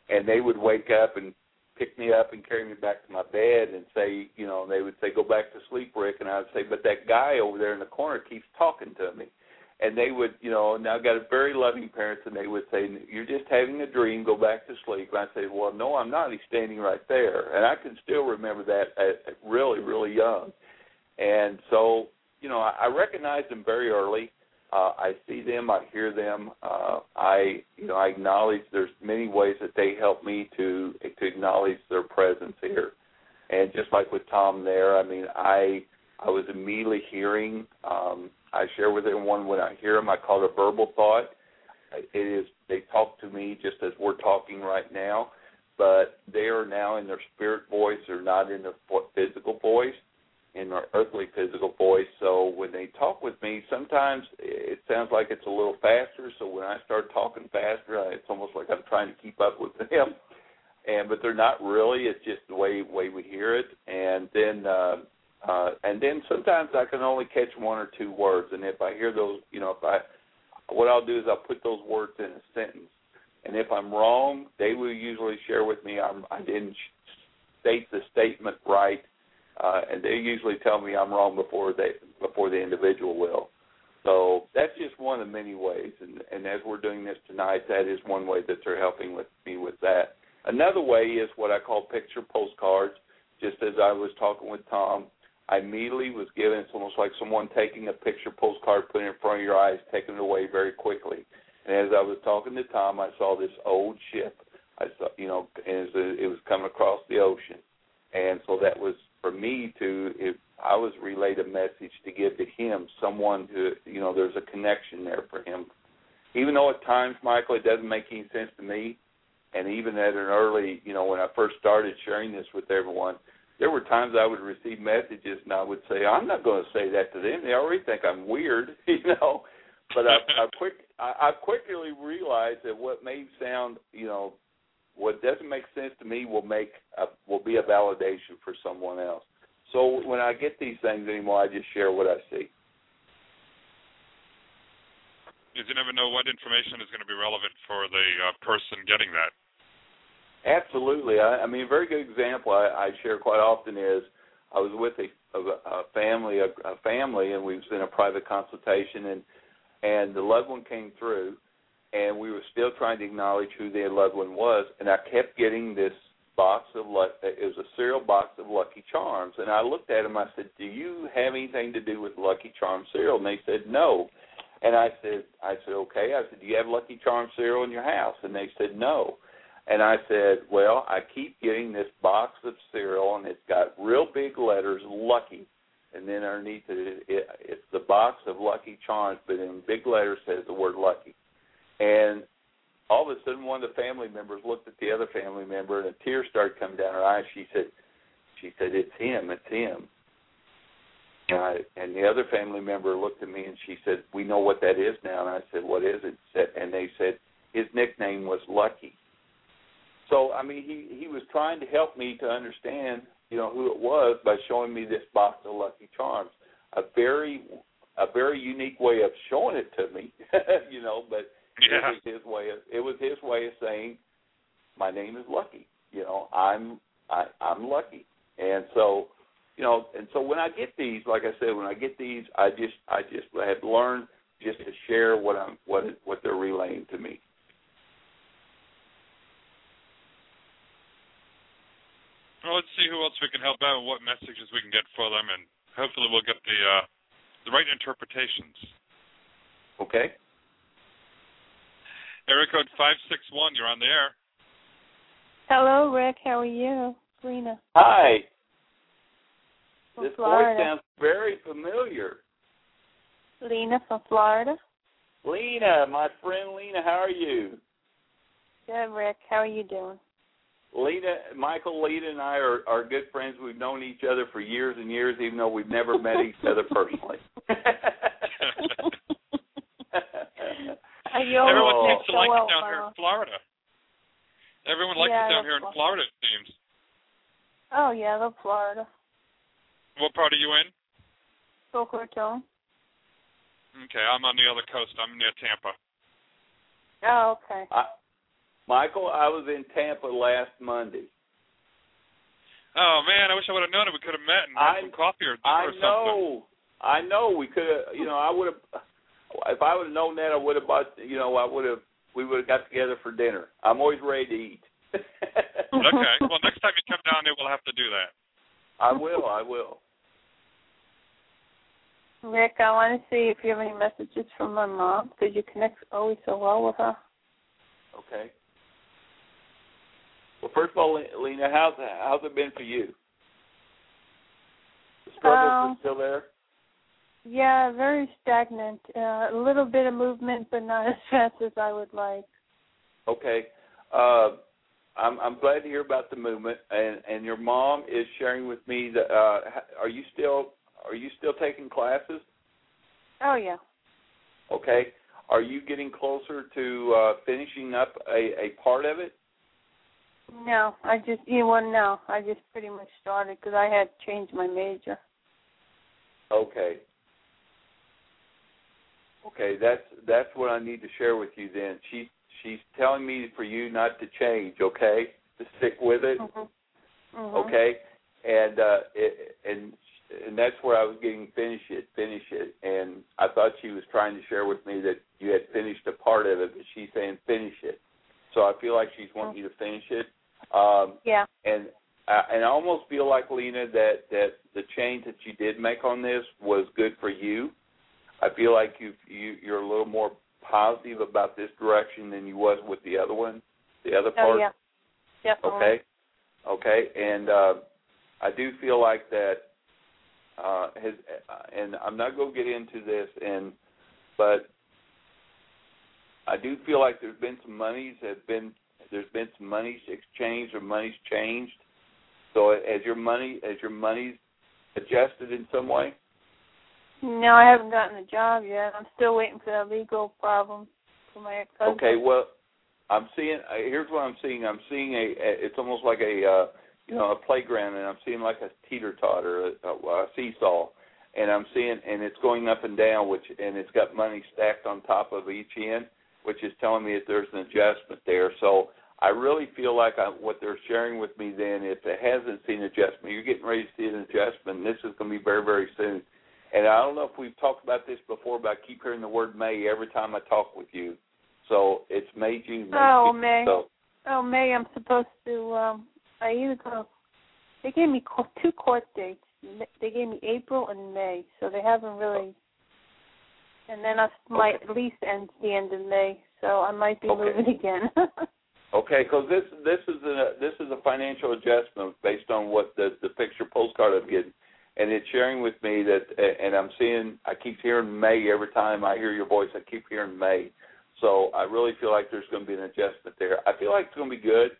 and they would wake up and pick me up and carry me back to my bed and say, you know, they would say, "Go back to sleep, Rick," and I would say, "But that guy over there in the corner keeps talking to me." And they would, you know, and I've got a very loving parents, and they would say, "You're just having a dream. Go back to sleep." And I say, "Well, no, I'm not. He's standing right there." And I can still remember that at, really, really young. And so, you know, I, I recognized them very early. Uh, I see them, I hear them. Uh, I, you know, I acknowledge there's many ways that they help me to to acknowledge their presence here. And just like with Tom there, I mean, I I was immediately hearing. Um, I share with everyone when I hear them. I call it a verbal thought. It is they talk to me just as we're talking right now, but they are now in their spirit voice. They're not in their physical voice, in their earthly physical voice. So when they talk with me, sometimes it sounds like it's a little faster. So when I start talking faster, it's almost like I'm trying to keep up with them. And but they're not really. It's just the way way we hear it. And then uh, uh, and then sometimes I can only catch one or two words. And if I hear those, you know, if I what I'll do is I'll put those words in a sentence. And if I'm wrong, they will usually share with me I'm, I didn't state the statement right, uh, and they usually tell me I'm wrong before they before the individual will. So that's just one of many ways. And, and as we're doing this tonight, that is one way that they're helping with me with that. Another way is what I call picture postcards. Just as I was talking with Tom, I immediately was given it's almost like someone taking a picture postcard, putting it in front of your eyes, taking it away very quickly. And as I was talking to Tom, I saw this old ship. I saw, you know, and it was coming across the ocean, and so that was for me to. If I was relayed a message to give to him, someone who, you know, there's a connection there for him. Even though at times, Michael, it doesn't make any sense to me, and even at an early, you know, when I first started sharing this with everyone, there were times I would receive messages and I would say, I'm not going to say that to them. They already think I'm weird, you know. But I, I quick, I, I quickly realized that what may sound, you know, what doesn't make sense to me will make a, will be a validation for someone else. so when I get these things anymore, I just share what I see. You never know what information is going to be relevant for the uh, person getting that. Absolutely. I, I mean, a very good example I, I share quite often is I was with a, a, a family, a, a family, and we was in a private consultation, and and the loved one came through, and we were still trying to acknowledge who their loved one was, and I kept getting this box of luck. It was a cereal box of Lucky Charms, and I looked at them. I said, "Do you have anything to do with Lucky Charms cereal?" And they said, "No." And I said, "I said okay." I said, "Do you have Lucky Charms cereal in your house?" And they said, "No." And I said, "Well, I keep getting this box of cereal, and it's got real big letters, Lucky." And then underneath it, it, it's the box of Lucky Charms, but in big letters says the word Lucky. And all of a sudden one of the family members looked at the other family member and a tear started coming down her eye. She said, "She said it's him, it's him." And, I, and the other family member looked at me and she said, "We know what that is now." And I said, "What is it?" And they said his nickname was Lucky. So I mean, he he was trying to help me to understand, you know, who it was by showing me this box of Lucky Charms. A very a very unique way of showing it to me, you know, but Yeah. it was his way of it was his way of saying my name is Lucky. You know, I'm I I'm lucky. And so, you know, and so when I get these, like I said, when I get these, I just I just have learned just to share what I'm what what they're relaying to me. Well, let's see who else we can help out and what messages we can get for them, and hopefully we'll get the uh, the right interpretations. Okay? Area code five six one. You're on the air. Hello, Rick. How are you? Lena Hi. from This voice sounds very familiar. Lena from Florida. Lena, my friend Lena, how are you? Good, Rick. How are you doing? Lena, Michael, Lena, and I are, are good friends. We've known each other for years and years, even though we've never met each other personally. Are you Everyone always seems to so like well, it down here in Florida. Everyone likes Yeah, it down here in Florida. It seems. Oh yeah, I love Florida. What part are you in? Boca Raton. Okay, I'm on the other coast. I'm near Tampa. Oh, okay. I, Michael, I was in Tampa last Monday. Oh man, I wish I would have known it. We could have met and I- had some coffee or dinner I or something. know, I know. We could have, you know, I would have. If I would have known that, I would have bought. You know, I would have. We would have got together for dinner. I'm always ready to eat. Okay. Well, next time you come down there, we'll have to do that. I will. I will. Rick, I want to see if you have any messages from my mom because you connect always so well with her. Okay. Well, first of all, Lena, how's how's it been for you? The struggles Um, are still there. Yeah, very stagnant. Uh, a little bit of movement, but not as fast as I would like. Okay. Uh, I'm I'm glad to hear about the movement, and and your mom is sharing with me that. Uh, are you still are you still taking classes? Oh yeah. Okay. Are you getting closer to uh, finishing up a, a part of it? No, I just you know what? No, I just pretty much started because I had changed my major. Okay. Okay, that's that's what I need to share with you. Then she she's telling me for you not to change. Okay, to stick with it. Mhm. Mhm. Okay, and uh, it, and and that's where I was getting finish it, finish it, and I thought she was trying to share with me that you had finished a part of it, but she's saying finish it. So I feel like she's wanting you to finish it. Um, Yeah. and I, and I almost feel like Lena that that the change that you did make on this was good for you. I feel like you you you're a little more positive about this direction than you was with the other one, the other part. Oh yeah. Definitely. Okay. Okay. And uh, I do feel like that uh, has, uh, and I'm not going to get into this, and but I do feel like there's been some monies have been there's been some monies exchanged or monies changed. So as your money as your money's adjusted in some way. No, I haven't gotten a job yet. I'm still waiting for that legal problem for my ex-husband. Okay, well, I'm seeing. uh, Here's what I'm seeing. I'm seeing a. a it's almost like a. Uh, you know a playground and I'm seeing like a teeter totter, a, a seesaw, and I'm seeing and it's going up and down, which and it's got money stacked on top of each end, which is telling me that there's an adjustment there. So I really feel like I, what they're sharing with me then, if it hasn't seen adjustment, you're getting ready to see an adjustment. And this is going to be very very soon. And I don't know if we've talked about this before, but I keep hearing the word May every time I talk with you. So it's May, June, May. Oh, June. May. So, Oh, May, I'm supposed to. um I either go. They gave me co- two court dates. They gave me April and May, so they haven't really. And then I might Okay. lease ends the end of May, so I might be Okay. moving again. Okay, because this this is a this is a financial adjustment based on what the the picture postcard I'm getting, and it's sharing with me that, and I'm seeing I keep hearing May every time I hear your voice. I keep hearing May, so I really feel like there's going to be an adjustment there. I feel like it's going to be good.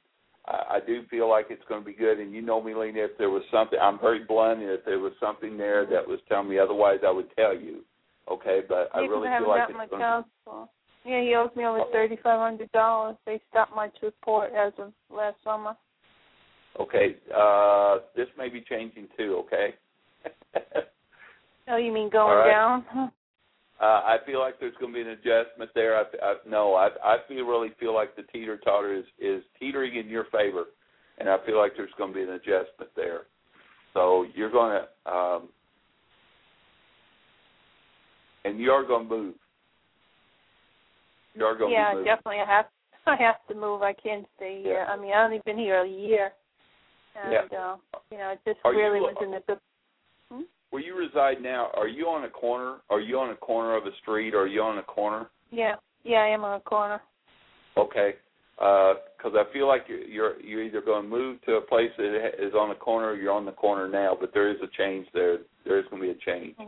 I, I do feel like it's going to be good, and you know me, Lena. If there was something, I'm very blunt. and If there was something there that was telling me otherwise, I would tell you. Okay, but I really feel like gotten my it's going. counsel. Yeah, he owes me over thirty five hundred dollars. They stopped my report as of last summer. Okay, uh, this may be changing too. Okay. Oh, you mean going right. down? Huh. Uh, I feel like there's going to be an adjustment there. I, I no, I I feel really feel like the teeter totter is is teetering in your favor, and I feel like there's going to be an adjustment there. So you're going to, um, and you are going to move. You are going yeah, to be moving. definitely. I have I have to move. I can't stay here. I mean, I've only been here a year, and Yeah. uh, you know, it just Are really you- was in the good. Hmm? Where you reside now, are you on a corner? Are you on a corner of a street? Or are you on a corner? Yeah, yeah, I am on a corner. Okay, uh, because I feel like you're, you're you're either going to move to a place that is on the corner, or you're on the corner now. But there is a change there. There is going to be a change. Mm-hmm.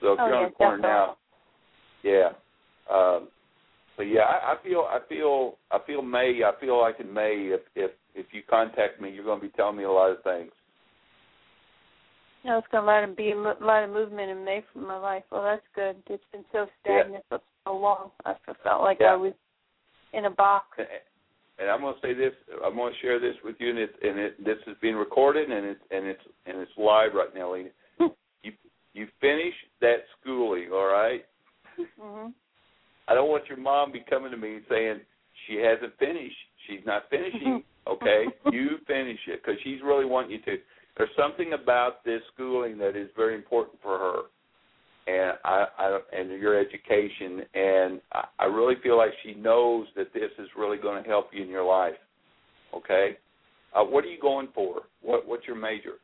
So if Oh, you're on yeah, the corner now, yeah. Um, but yeah, I, I feel I feel I feel May. I feel like in May, if if if you contact me, you're going to be telling me a lot of things. Know, it's going to let him be a lot of movement in May for my life. Well, that's good. It's been so stagnant for so long. I felt like Yeah. I was in a box. and I'm going to say this. I'm going to share this with you, and it and it this is being recorded, and it's and it's and it's live right now, Lena. You finish that schooling, all right? Mhm. I don't want your mom be coming to me and saying she hasn't finished. She's not finishing. Okay, you finish it because she's really wanting you to. There's something about this schooling that is very important for her, and I, I and your education, and I, I really feel like she knows that this is really going to help you in your life. Okay, uh, what are you going for? What what's your major?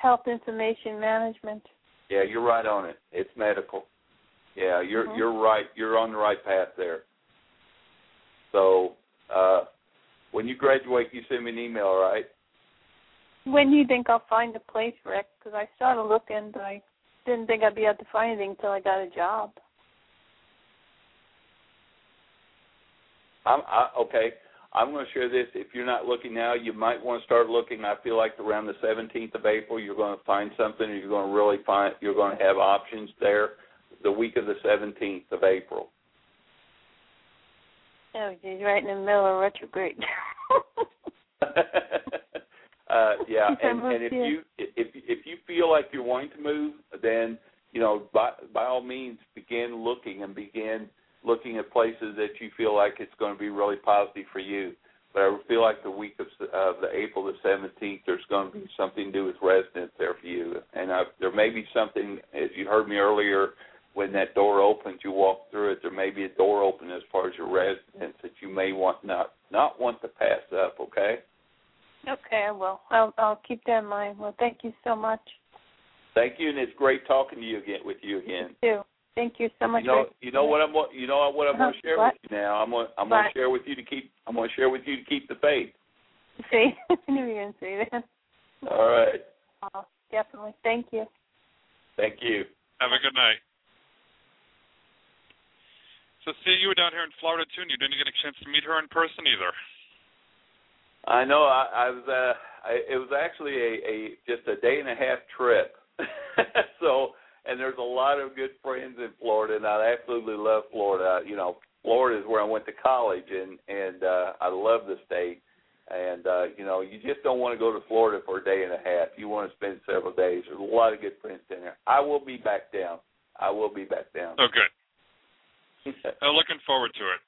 Health information management. Yeah, you're right on it. It's medical. Yeah, you're Mhm. you're right. You're on the right path there. So, uh when you graduate, you send me an email, all right? When do you think I'll find a place, Rick? Because I started looking, but I didn't think I'd be able to find anything until I got a job. I'm I, okay. I'm going to share this. If you're not looking now, you might want to start looking. I feel like around the 17th of April, you're going to find something. You're going to really find. You're going to have options there. The week of the 17th of April. Oh, geez, right in the middle of retrograde. uh, yeah, and, and if you if if you feel like you're wanting to move, then you know by by all means begin looking and begin looking at places that you feel like it's going to be really positive for you. But I feel like the week of uh, the April the seventeenth, there's going to be something to do with residence there for you, and I, there may be something as you heard me earlier. When that door opens, you walk through it. There may be a door open as far as your residence that you may want not not want to pass up. Okay. okay, I will. I'll I'll keep that in mind. Well, thank you so much. Thank you, and it's great talking to you again with you again. Too. Thank you so much. You know, you know what I'm you know what I'm going to share What? with you now. I'm going I'm going to share with you to keep I'm going to share with you to keep the faith. See, I knew you were going to say that. All right. Oh, definitely. Thank you. Thank you. Have a good night. So, see, you were down here in Florida too, and you didn't get a chance to meet her in person either. I know. I, I was. Uh, I, it was actually a, a just a day and a half trip. so, and there's a lot of good friends in Florida, and I absolutely love Florida. You know, Florida is where I went to college, and and uh, I love the state. And uh, you know, you just don't want to go to Florida for a day and a half. You want to spend several days. There's a lot of good friends in there. I will be back down. I will be back down. Oh, good. I'm looking forward to it.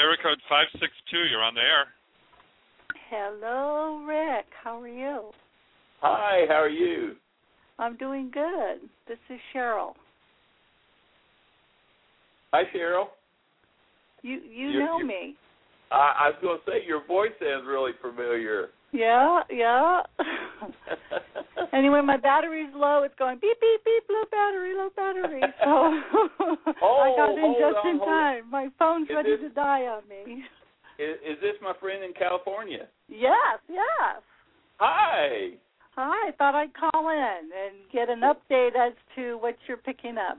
Area code five six two. You're on the air. Hello, Rick. How are you? Hi. How are you? I'm doing good. This is Cheryl. Hi, Cheryl. You you You're- know you're- me. I, I was going to say your voice sounds really familiar. Yeah, yeah. anyway, my battery's low. It's going beep beep beep. Low battery, low battery. So I got in just on, in hold on. time. My phone's Is ready this- to die on me. Is, is this my friend in California? Yes, yes. Hi. Hi. I thought I'd call in and get an update as to what you're picking up.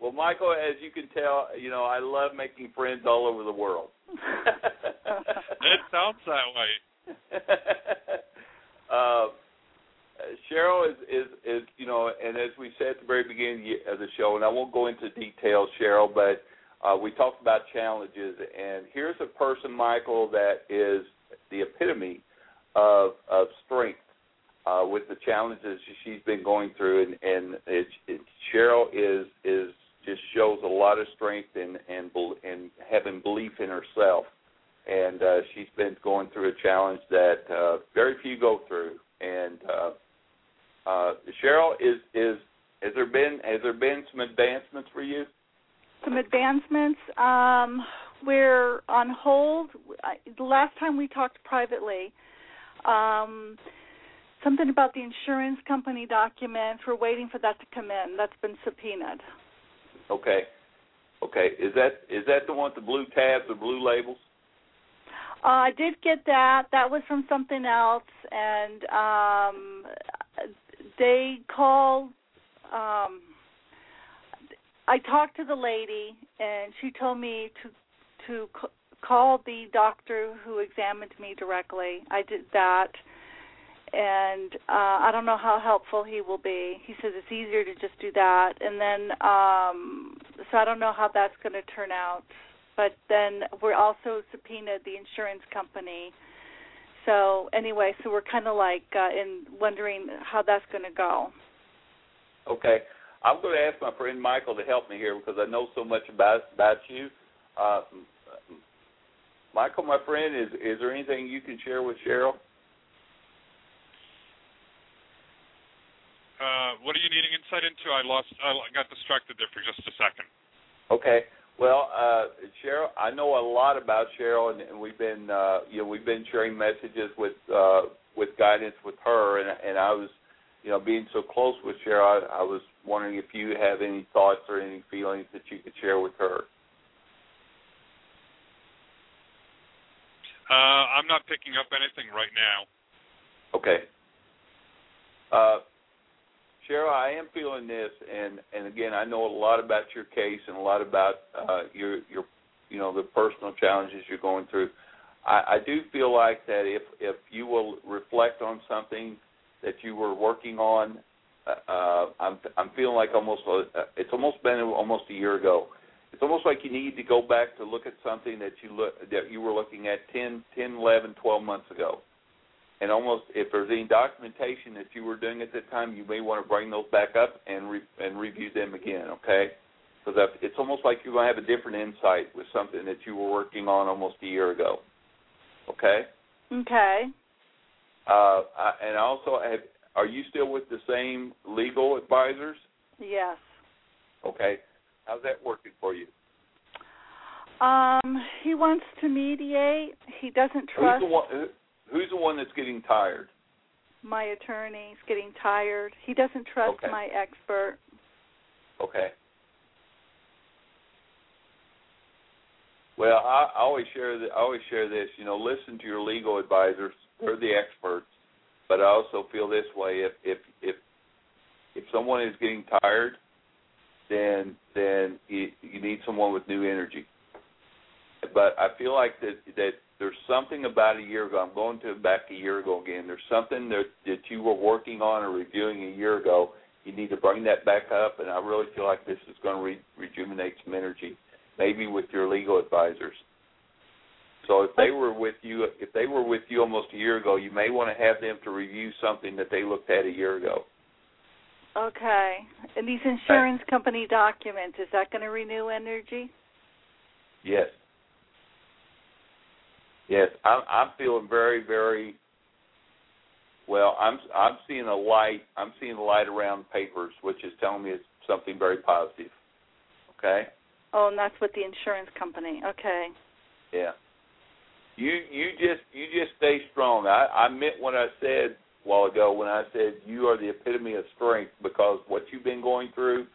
Well, Michael, as you can tell, you know I love making friends all over the world. It sounds that way. uh, Cheryl is, is is you know, and as we said at the very beginning of the show, and I won't go into details, Cheryl, but uh, we talked about challenges, and here's a person, Michael, that is the epitome of of strength uh, with the challenges she's been going through, and and it, it, Cheryl is is just shows a lot of strength and and and having belief in herself, and uh, she's been going through a challenge that uh, very few go through, and uh, uh, Cheryl is is has there been has there been some advancements for you? Some advancements. Um, we're on hold. The last time we talked privately, um, something about the insurance company documents. We're waiting for that to come in. That's been subpoenaed. Okay, okay. Is that is that the one with the blue tabs or blue labels? Uh, I did get that. That was from something else, and um, they called. Um, I talked to the lady, and she told me to to c- call the doctor who examined me directly. I did that, and uh, I don't know how helpful he will be. He says it's easier to just do that, and then um, so I don't know how that's going to turn out but then we're also subpoenaed the insurance company. So anyway, so we're kind of like uh, in wondering how that's going to go. Okay, I'm going to ask my friend Michael to help me here because I know so much about about you. Uh, Michael, my friend, is is there anything you can share with Cheryl? Uh, what are you needing insight into? I lost. I got distracted there for just a second. Okay. Well, uh, Cheryl, I know a lot about Cheryl, and, and we've been, uh, you know, we've been sharing messages with uh, with guidance with her, and and I was, you know, being so close with Cheryl, I, I was wondering if you have any thoughts or any feelings that you could share with her. Uh, I'm not picking up anything right now. Okay. Uh, Cheryl, I am feeling this, and and again, I know a lot about your case and a lot about uh, your your you know the personal challenges you're going through. I, I do feel like that if if you will reflect on something that you were working on, uh, uh, I'm I'm feeling like almost uh, it's almost been almost a year ago. It's almost like you need to go back to look at something that you look that you were looking at 10, 10, 11, 12 months ago and almost if there's any documentation that you were doing at that time, you may want to bring those back up and re- and review them again. Okay, because it's almost like you're going to have a different insight with something that you were working on almost a year ago. Okay. Okay. Uh, I, and also, have, are you still with the same legal advisors? Yes. Okay. How's that working for you? Um, he wants to mediate. He doesn't trust Who's the one? Who, who's the one that's getting tired? my attorney's getting tired. He doesn't trust Okay. my expert. Okay. Well, I, I always share that. I always share this. You know, listen to your legal advisors; they're the experts. But I also feel this way: if if if if someone is getting tired, then then you, you need someone with new energy. But I feel like that that there's something about a year ago. I'm going to back a year ago again. There's something that that you were working on or reviewing a year ago. You need to bring that back up, and I really feel like this is going to re- rejuvenate some energy, maybe with your legal advisors. So if they were with you, if they were with you almost a year ago, you may want to have them to review something that they looked at a year ago. Okay. And these insurance company documents, is that going to renew energy? Yes. Yes, I'm I'm feeling very very well. I'm I'm seeing a light. I'm seeing a light around papers, which is telling me it's something very positive. Okay. Oh, and that's with the insurance company. Okay. Yeah. You you just you just stay strong. I I meant what I said a while ago when I said you are the epitome of strength because what you've been going through,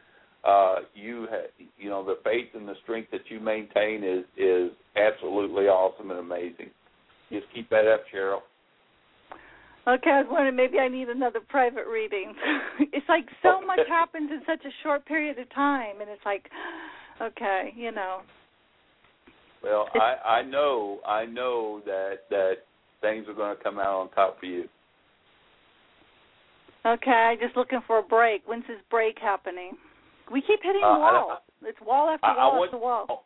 uh, you ha- you know the faith and the strength that you maintain is is absolutely awesome and amazing. Just keep that up, Cheryl. Okay, I was wondering maybe I need another private reading. it's like so much happens in such a short period of time, and it's like, okay, you know. Well, I I know I know that that things are going to come out on top for you. Okay, just looking for a break. When's this break happening? We keep hitting Uh, the wall. It's wall after I- I wall want- after wall.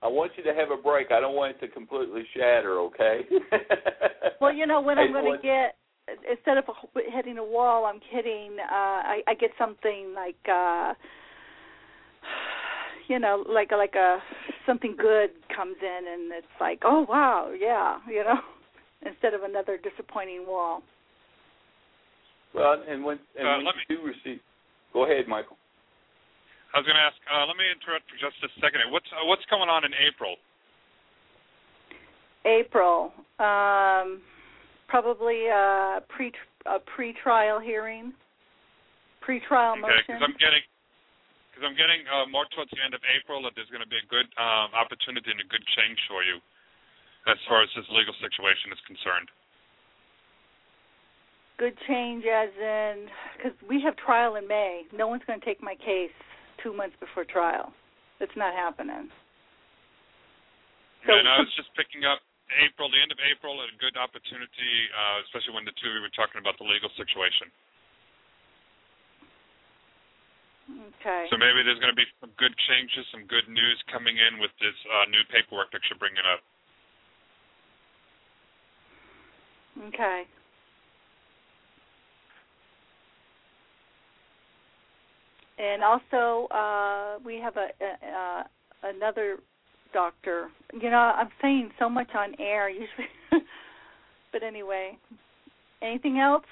I want you to have a break. I don't want it to completely shatter. Okay. Well, you know when I'm going to get instead of hitting a wall, I'm hitting. Uh, I, I get something like, uh, you know, like like a something good comes in, and it's like, oh wow, yeah, you know, instead of another disappointing wall. Well, and when and Uh, when let you do receive, go ahead, Michael. I was going to ask. Uh, let me interrupt for just a second. What's uh, what's going on in April? April, um, probably a pre a pre-trial hearing, pre-trial Okay, motion. because I'm getting because I'm getting uh, more towards the end of April that there's going to be a good um, opportunity and a good change for you as far as this legal situation is concerned. Good change, as in, because we have trial in May. No one's going to take my case two months before trial. It's not happening. So- and I was just picking up April, the end of April, a good opportunity, uh, especially when the two of you were talking about the legal situation. Okay. So maybe there's going to be some good changes, some good news coming in with this uh, new paperwork that you're bringing up. Okay. And also, uh, we have a, a uh, another doctor. You know, I'm saying so much on air usually, but anyway. Anything else?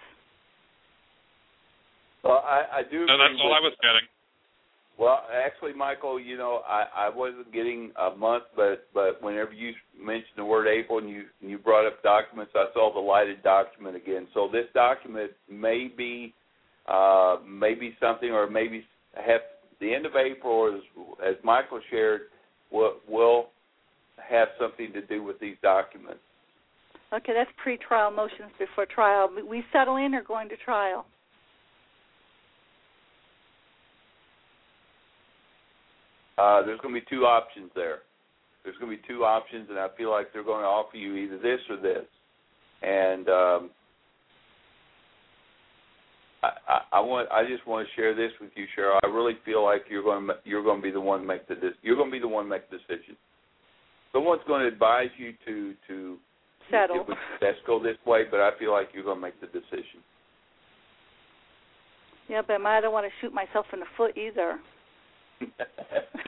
Well, I, I do. No, that's all with- I was getting. Well, actually, Michael, you know, I, I wasn't getting a month, but but whenever you mentioned the word April and you you brought up documents, I saw the lighted document again. So this document may be uh, maybe something, or maybe have the end of April, as as Michael shared, will will have something to do with these documents. Okay, that's pre-trial motions before trial. We- settle in or going to trial? Uh, there's going to be two options there. There's going to be two options, and I feel like they're going to offer you either this or this. And um, I, I, want, I just want to share this with you, Cheryl. I really feel like you're going to, you're going to be the one to make the, you're going to be the one to make the decision. Someone's going to advise you to to Settle. Would best go this way, but I feel like you're going to make the decision. Yeah, but I don't want to shoot myself in the foot either.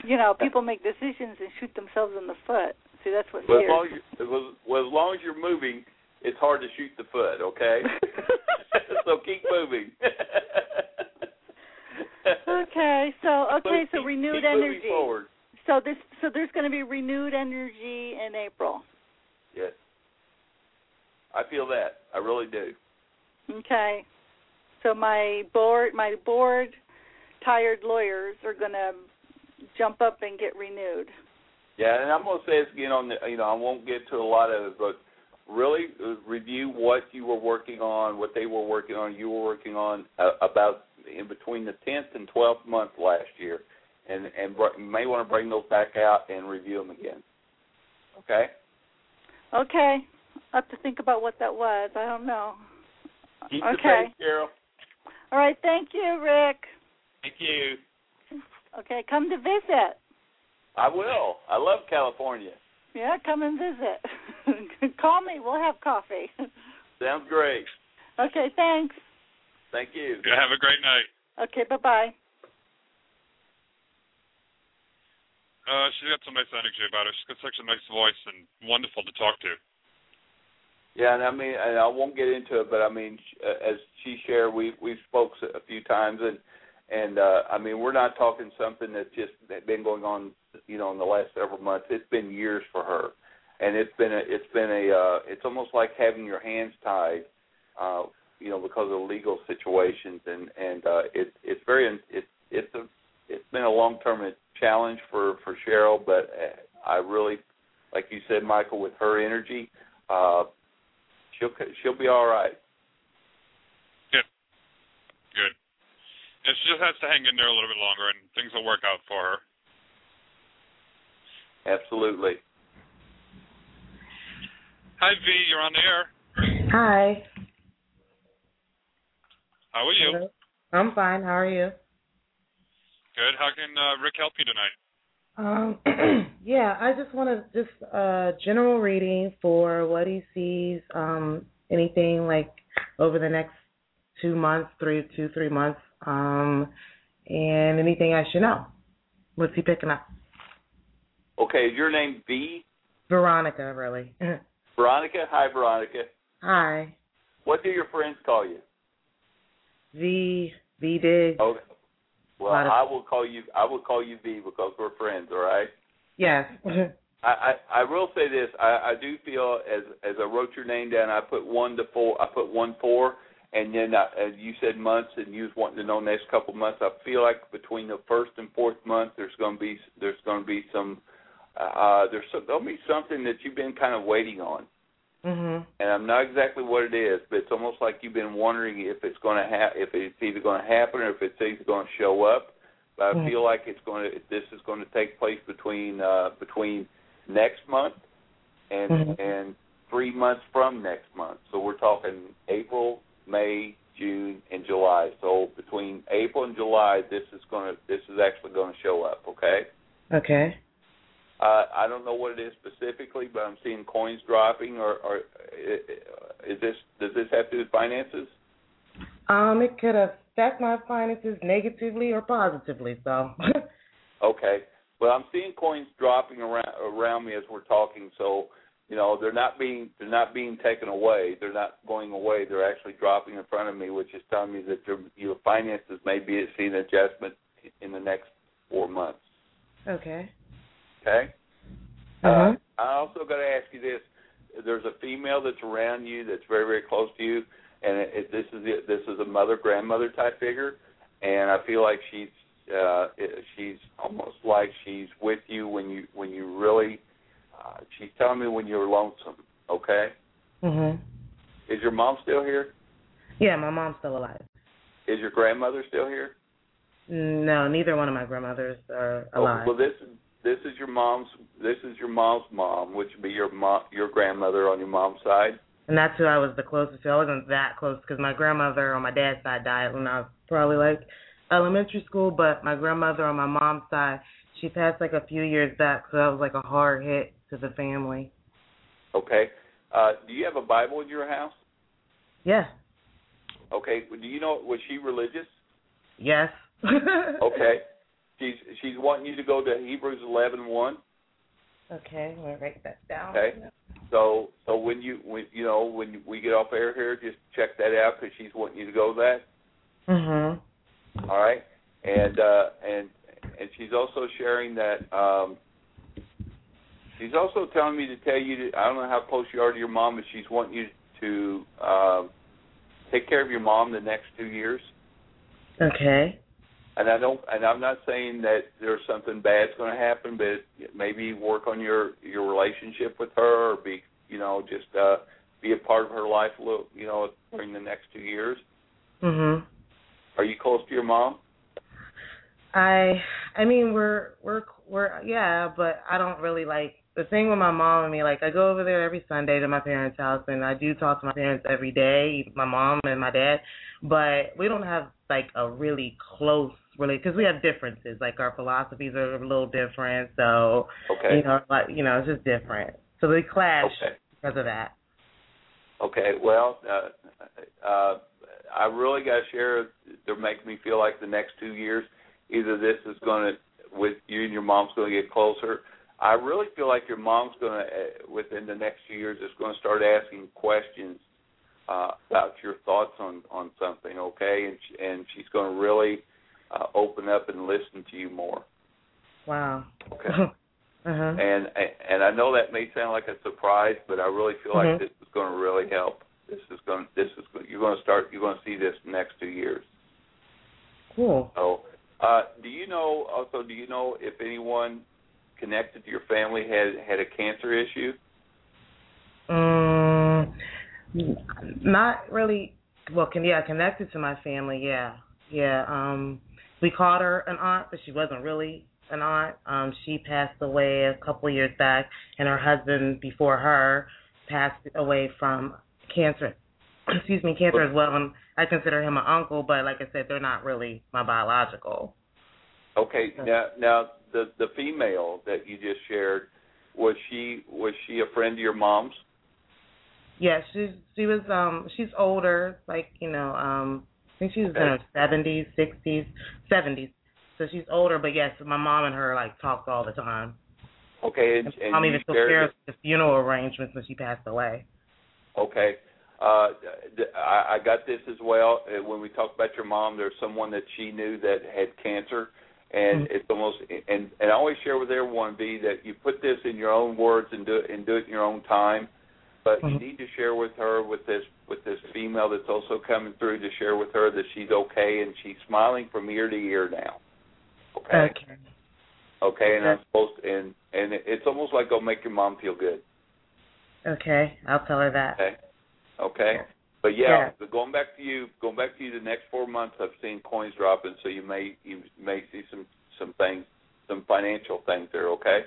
You know, people make decisions and shoot themselves in the foot. See, that's what Well, as long as, well, as long as you're moving, it's hard to shoot the foot. Okay, so keep moving. okay, so okay, so renewed keep energy. Forward. So this, so there's going to be renewed energy in April. Yes, I feel that. I really do. Okay, so my board, my board, tired lawyers are going to jump up and get renewed. Yeah, and I'm going to say this again on the. You know, I won't get to a lot of it, but really uh, review what you were working on, what they were working on, you were working on uh, about in between the 10th and 12th month last year, and and br- may want to bring those back out and review them again. Okay. Okay, I have to think about what that was. I don't know. Keep Okay. faith, Carol. All right, thank you, Rick. Thank you. Okay, come to visit. I will. I love California. Yeah, come and visit. Call me. We'll have coffee. Sounds great. Okay, thanks. Thank you. Yeah, have a great night. Okay, bye-bye. Uh, she's got some nice energy about her. She's got such a nice voice and wonderful to talk to. Yeah, and I mean, and I won't get into it, but I mean, uh, as she shared, we we spoke a few times, and and uh, I mean, we're not talking something that's just been going on, you know, in the last several months. It's been years for her, and it's been a, it's been a, uh, it's almost like having your hands tied, uh, you know, because of legal situations, and and uh, it it's very it's it's a it's been a long term challenge for for Cheryl, but uh, I really, like you said, Michael, with her energy. Uh, she'll she'll be all right. Good. Good. And she just has to hang in there a little bit longer, and things will work out for her. Absolutely. Hi, V. You're on the air. Hi. How are you? Hello. I'm fine. How are you? Good. How can uh, Rick help you tonight? Um, yeah, I just want to just uh general reading for what he sees. Um, anything like over the next two months, three, two, three months. Um, and anything I should know. What's he picking up? Okay, is your name V? Veronica, really. Veronica? Hi, Veronica. Hi. What do your friends call you? V V Diggs. Okay. Well, of- I will call you. I will call you V because we're friends. All right. Yes. I, I I will say this. I, I do feel as as I wrote your name down, I put one to four. I put one four, and then I, as you said months, and you was wanting to know next couple months. I feel like between the first and fourth month, there's going to be there's going to be some uh there's some, there'll be something that you've been kind of waiting on, mhm. and I'm not exactly what it is, but it's almost like you've been wondering if it's going to ha- if it's either going to happen or if it's either going to show up. But I Mhm. feel like it's going to this is going to take place between uh between next month and Mhm. and three months from next month. So we're talking April, May, June, and July. So between April and July, this is going to this is actually going to show up. Okay. Okay. Uh, I don't know what it is specifically, but I'm seeing coins dropping. Or, or is this does this have to do with finances? Um, it could affect my finances negatively or positively. So. Okay. Well, I'm seeing coins dropping around around me as we're talking. So, you know, they're not being they're not being taken away. They're not going away. They're actually dropping in front of me, which is telling me that your your finances may be seeing adjustment in the next four months. okay. Okay. Uh-huh. Uh, I also got to ask you this: There's a female that's around you that's very, very close to you, and it, it, this is the, this is a mother grandmother type figure, and I feel like she's uh, she's almost like she's with you when you when you really. Uh, she's telling me when you're lonesome. Okay. Mhm. Is your mom still here? Yeah, my mom's still alive. Is your grandmother still here? No, neither one of my grandmothers are Oh, alive. well, this this is your mom's this is your mom's mom, which would be your mom your grandmother on your mom's side. And that's who I was the closest to. I wasn't that close because my grandmother on my dad's side died when I was probably like elementary school, but my grandmother on my mom's side, she passed like a few years back, so that was like a hard hit to the family. Okay. Uh, do you have a Bible in your house? Yeah. Okay. Do you know was she religious? Yes. Okay. She's she's wanting you to go to Hebrews eleven one. Okay, I'm gonna write that down. Okay. So so when you when you know when we get off air here, just check that out because she's wanting you to go that. Mhm. All right. And uh, and and she's also sharing that. Um, she's also telling me to tell you. To, I don't know how close you are to your mom, but she's wanting you to um, take care of your mom the next two years. Okay. And I don't, and I'm not saying that there's something bad's going to happen, but maybe work on your your relationship with her, or be, you know, just uh, be a part of her life, a little, you know, during the next two years. Mhm. Are you close to your mom? I I mean we're we're we're yeah, but I don't really like the thing with my mom and me, like I go over there every Sunday to my parents' house, and I do talk to my parents every day, my mom and my dad, but we don't have like a really close really because we have differences. Like our philosophies are a little different, so Okay. you know, like you know, it's just different. So we clash Okay. because of that. Okay, well, uh, uh, I really got to share. They're making me feel like the next two years, either this is going to, with you and your mom's going to get closer. I really feel like your mom's going to, uh, within the next few years, is going to start asking questions uh, about your thoughts on on something. Okay, and she, and she's going to really uh, open up and listen to you more. Wow. Okay. uh-huh. And and I know that may sound like a surprise, but I really feel like Mhm. this is going to really help. This is going. This is going, you're going to start. You're going to see this next two years. Cool. So, uh, do you know? Also, do you know if anyone connected to your family had had a cancer issue? Um, not really. Well, can yeah, connected to my family. Yeah, yeah. Um, we called her an aunt, but she wasn't really an aunt. Um, she passed away a couple of years back, and her husband before her passed away from cancer. Excuse me, cancer as well. And I consider him an uncle, but like I said, they're not really my biological. Okay. Now, now the the female that you just shared was she was she a friend of your mom's? Yeah, she she was um she's older, like you know um I think she was in her seventies, sixties, seventies. So she's older, but yes, my mom and her like talked all the time. Okay, and, and Mom even took care of the funeral arrangements when she passed away. Okay. Uh, I, I got this as well. Uh, When we talked about your mom, there's someone that she knew that had cancer, and Mhm. it's almost and and I always share with everyone B that you put this in your own words and do it and do it in your own time. But you Mhm. need to share with her with this with this female that's also coming through to share with her that she's okay and she's smiling from ear to ear now. Okay. Okay. Okay, and I'm supposed to, and and it's almost like it'll make your mom feel good. Okay, I'll tell her that. Okay. Okay. But yeah, Yeah. but going back to you, going back to you, the next four months, I've seen coins dropping, so you may you may see some some things, some financial things there. Okay.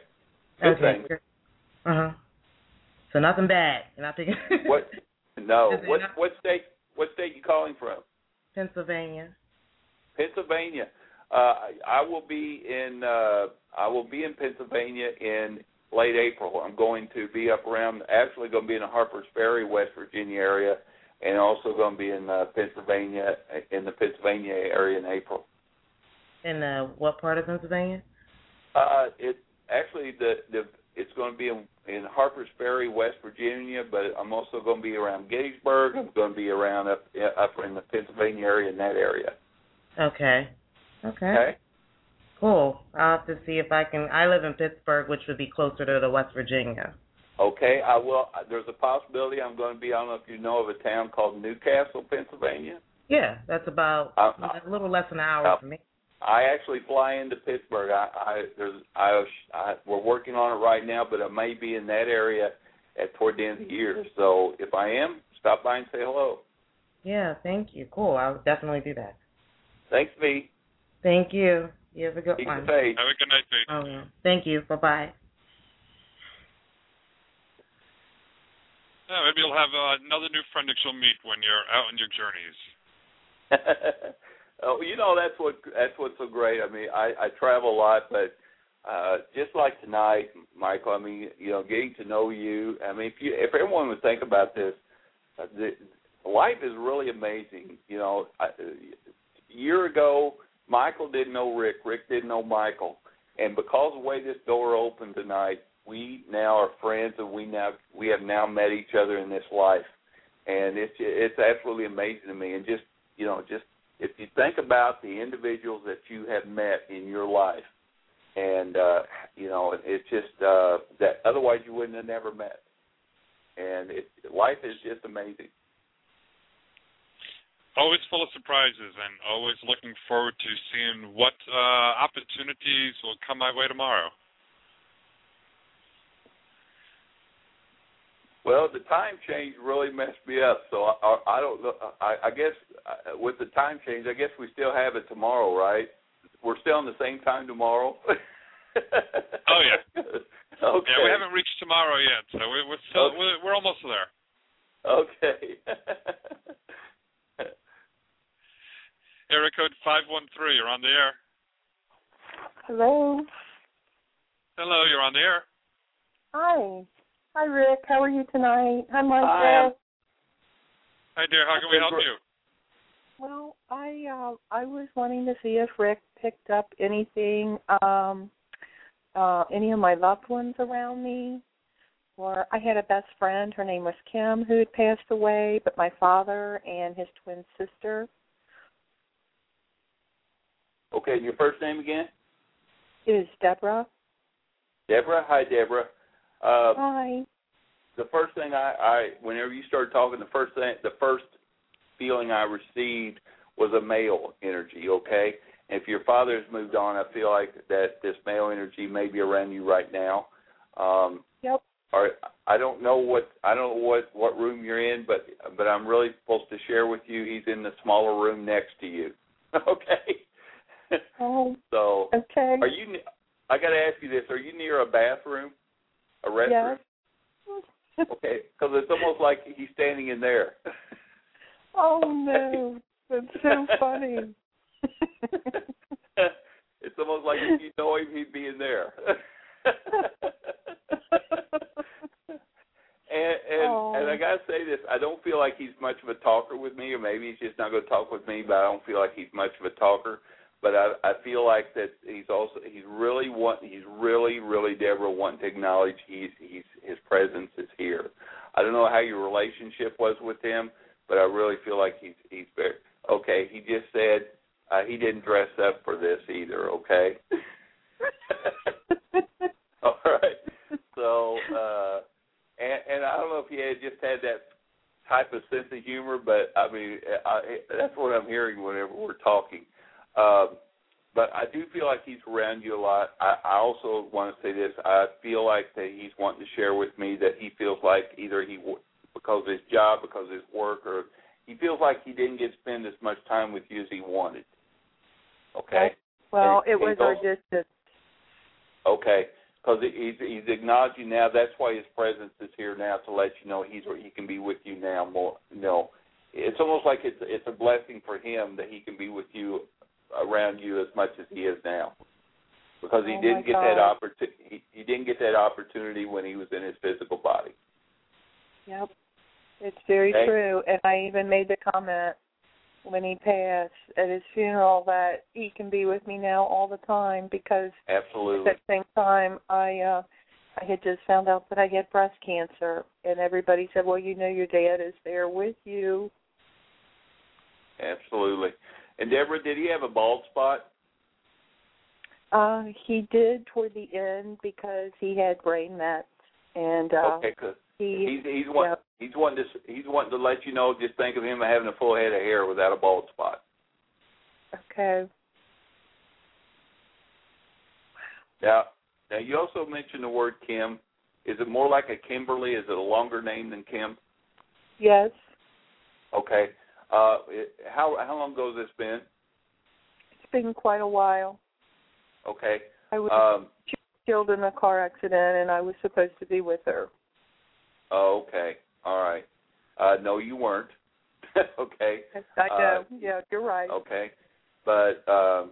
Good okay. Uh huh. So nothing bad. You're not thinking. What? No. What not- what state? What state you calling from? Pennsylvania. Pennsylvania. Uh, I, I will be in. Uh, I will be in Pennsylvania in late April. I'm going to be up around. Actually, going to be in the Harpers Ferry, West Virginia area, and also going to be in uh, Pennsylvania in the Pennsylvania area in April. In uh, what part of Pennsylvania? Uh, it actually the the it's going to be in, in Harpers Ferry, West Virginia, but I'm also going to be around Gettysburg. I'm going to be around up up in the Pennsylvania area in that area. Okay. Okay. Okay. Cool. I'll have to see if I can. I live in Pittsburgh, which would be closer to the West Virginia. Okay, I will. There's a possibility I'm going to be. I don't know if you know of a town called New Castle, Pennsylvania. Yeah, that's about Uh, a little less than an hour uh, for me. I actually fly into Pittsburgh. I, I there's I, I we're working on it right now, but I may be in that area at toward the end of the year. So if I am, stop by and say hello. Yeah, thank you. Cool. I'll definitely do that. Thanks, V. Thank you. You have a good Keep one. Have a good night, Pete. Oh, yeah. Thank you. Bye bye. Yeah, maybe you'll have uh, another new friend that you'll meet when you're out on your journeys. oh, you know that's what that's what's so great. I mean, I I travel a lot, but uh just like tonight, Michael. I mean, you know, getting to know you. I mean, if you if everyone would think about this, uh, the, life is really amazing. You know, I, a year ago, Michael didn't know Rick. Rick didn't know Michael, and because of the way this door opened tonight, we now are friends, and we now we have now met each other in this life, and it's it's absolutely amazing to me. And just you know, just if you think about the individuals that you have met in your life, and uh, you know, it's just uh, that otherwise you wouldn't have never met. And it, life is just amazing. Always full of surprises and always looking forward to seeing what uh, opportunities will come my way tomorrow. Well, the time change really messed me up, so I, I, I don't know. I, I guess uh, with the time change, I guess we still have it tomorrow, right? We're still on the same time tomorrow. oh yeah. Okay. Yeah, we haven't reached tomorrow yet, so we're we're still Okay. we're, we're almost there. Okay. Area code five one three. You're on the air. Hello. Hello, you're on the air. Hi. Hi, Rick. How are you tonight? Hi, Martha. Hi, Hi, dear. How can we help you? Well, I uh, I was wanting to see if Rick picked up anything, um, uh, any of my loved ones around me. Or I had a best friend. Her name was Kim, who had passed away, but my father and his twin sister. Okay, your first name again? It is Deborah. Deborah. Hi, Deborah. Uh, Hi. the first thing I, I, whenever you started talking, the first thing, the first feeling I received was a male energy. Okay, if your father has moved on, I feel like that this male energy may be around you right now. Um, Yep. or I don't know what I don't know what what room you're in, but but I'm really supposed to share with you. He's in the smaller room next to you. okay. Oh. So Okay. are you? I got to ask you this: Are you near a bathroom, a? Yes. Okay, because it's almost like he's standing in there. Oh no, that's so funny. it's almost like if you know him, he'd be in there. and and Oh. and I gotta say this: I don't feel like he's much of a talker with me, or maybe he's just not to talk with me. But I don't feel like he's much of a talker. But I I feel like that he's also he's really want he's really really Deborah wanting to acknowledge he's he's his presence is here. I don't know how your relationship was with him, but I really feel like he's he's very okay. He just said uh, he didn't dress up for this either. Okay. All right. So, uh, and, and I don't know if he had just had that type of sense of humor, but I mean, I, that's what I'm hearing whenever we're talking. Um, but I do feel like he's around you a lot. I, I also want to say this: I feel like that he's wanting to share with me that he feels like either he, w- because of his job, because of his work, or he feels like he didn't get to spend as much time with you as he wanted. Okay. Well, And- it was our distance. Okay, because he's he's acknowledging now. That's why his presence is here now to let you know he's he can be with you now more. No, it's almost like it's it's a blessing for him that he can be with you around you as much as he is now, because he Oh, didn't get that God. opportunity. He, he didn't get that opportunity when he was in his physical body. Yep. It's very Okay. true. And I even made the comment when he passed at his funeral that he can be with me now all the time because Absolutely. at the same time I uh I had just found out that I had breast cancer and everybody said, Well, you know your dad is there with you. Absolutely. And Deborah, did he have a bald spot? Uh he did toward the end because he had brain mets and uh okay, good. he He's he's want, he's wanting to he's wanting to let you know. Just think of him having a full head of hair without a bald spot. okay. Now, now you also mentioned the word Kim. Is it more like a Kimberly? Is it a longer name than Kim? Yes. Okay. Uh, it, how how long ago has this been? It's been quite a while. Okay. I was Um, killed in a car accident and I was supposed to be with her. oh, okay. All right. Uh, no, you weren't. okay. I know. Uh, yeah, you're right. Okay. But um,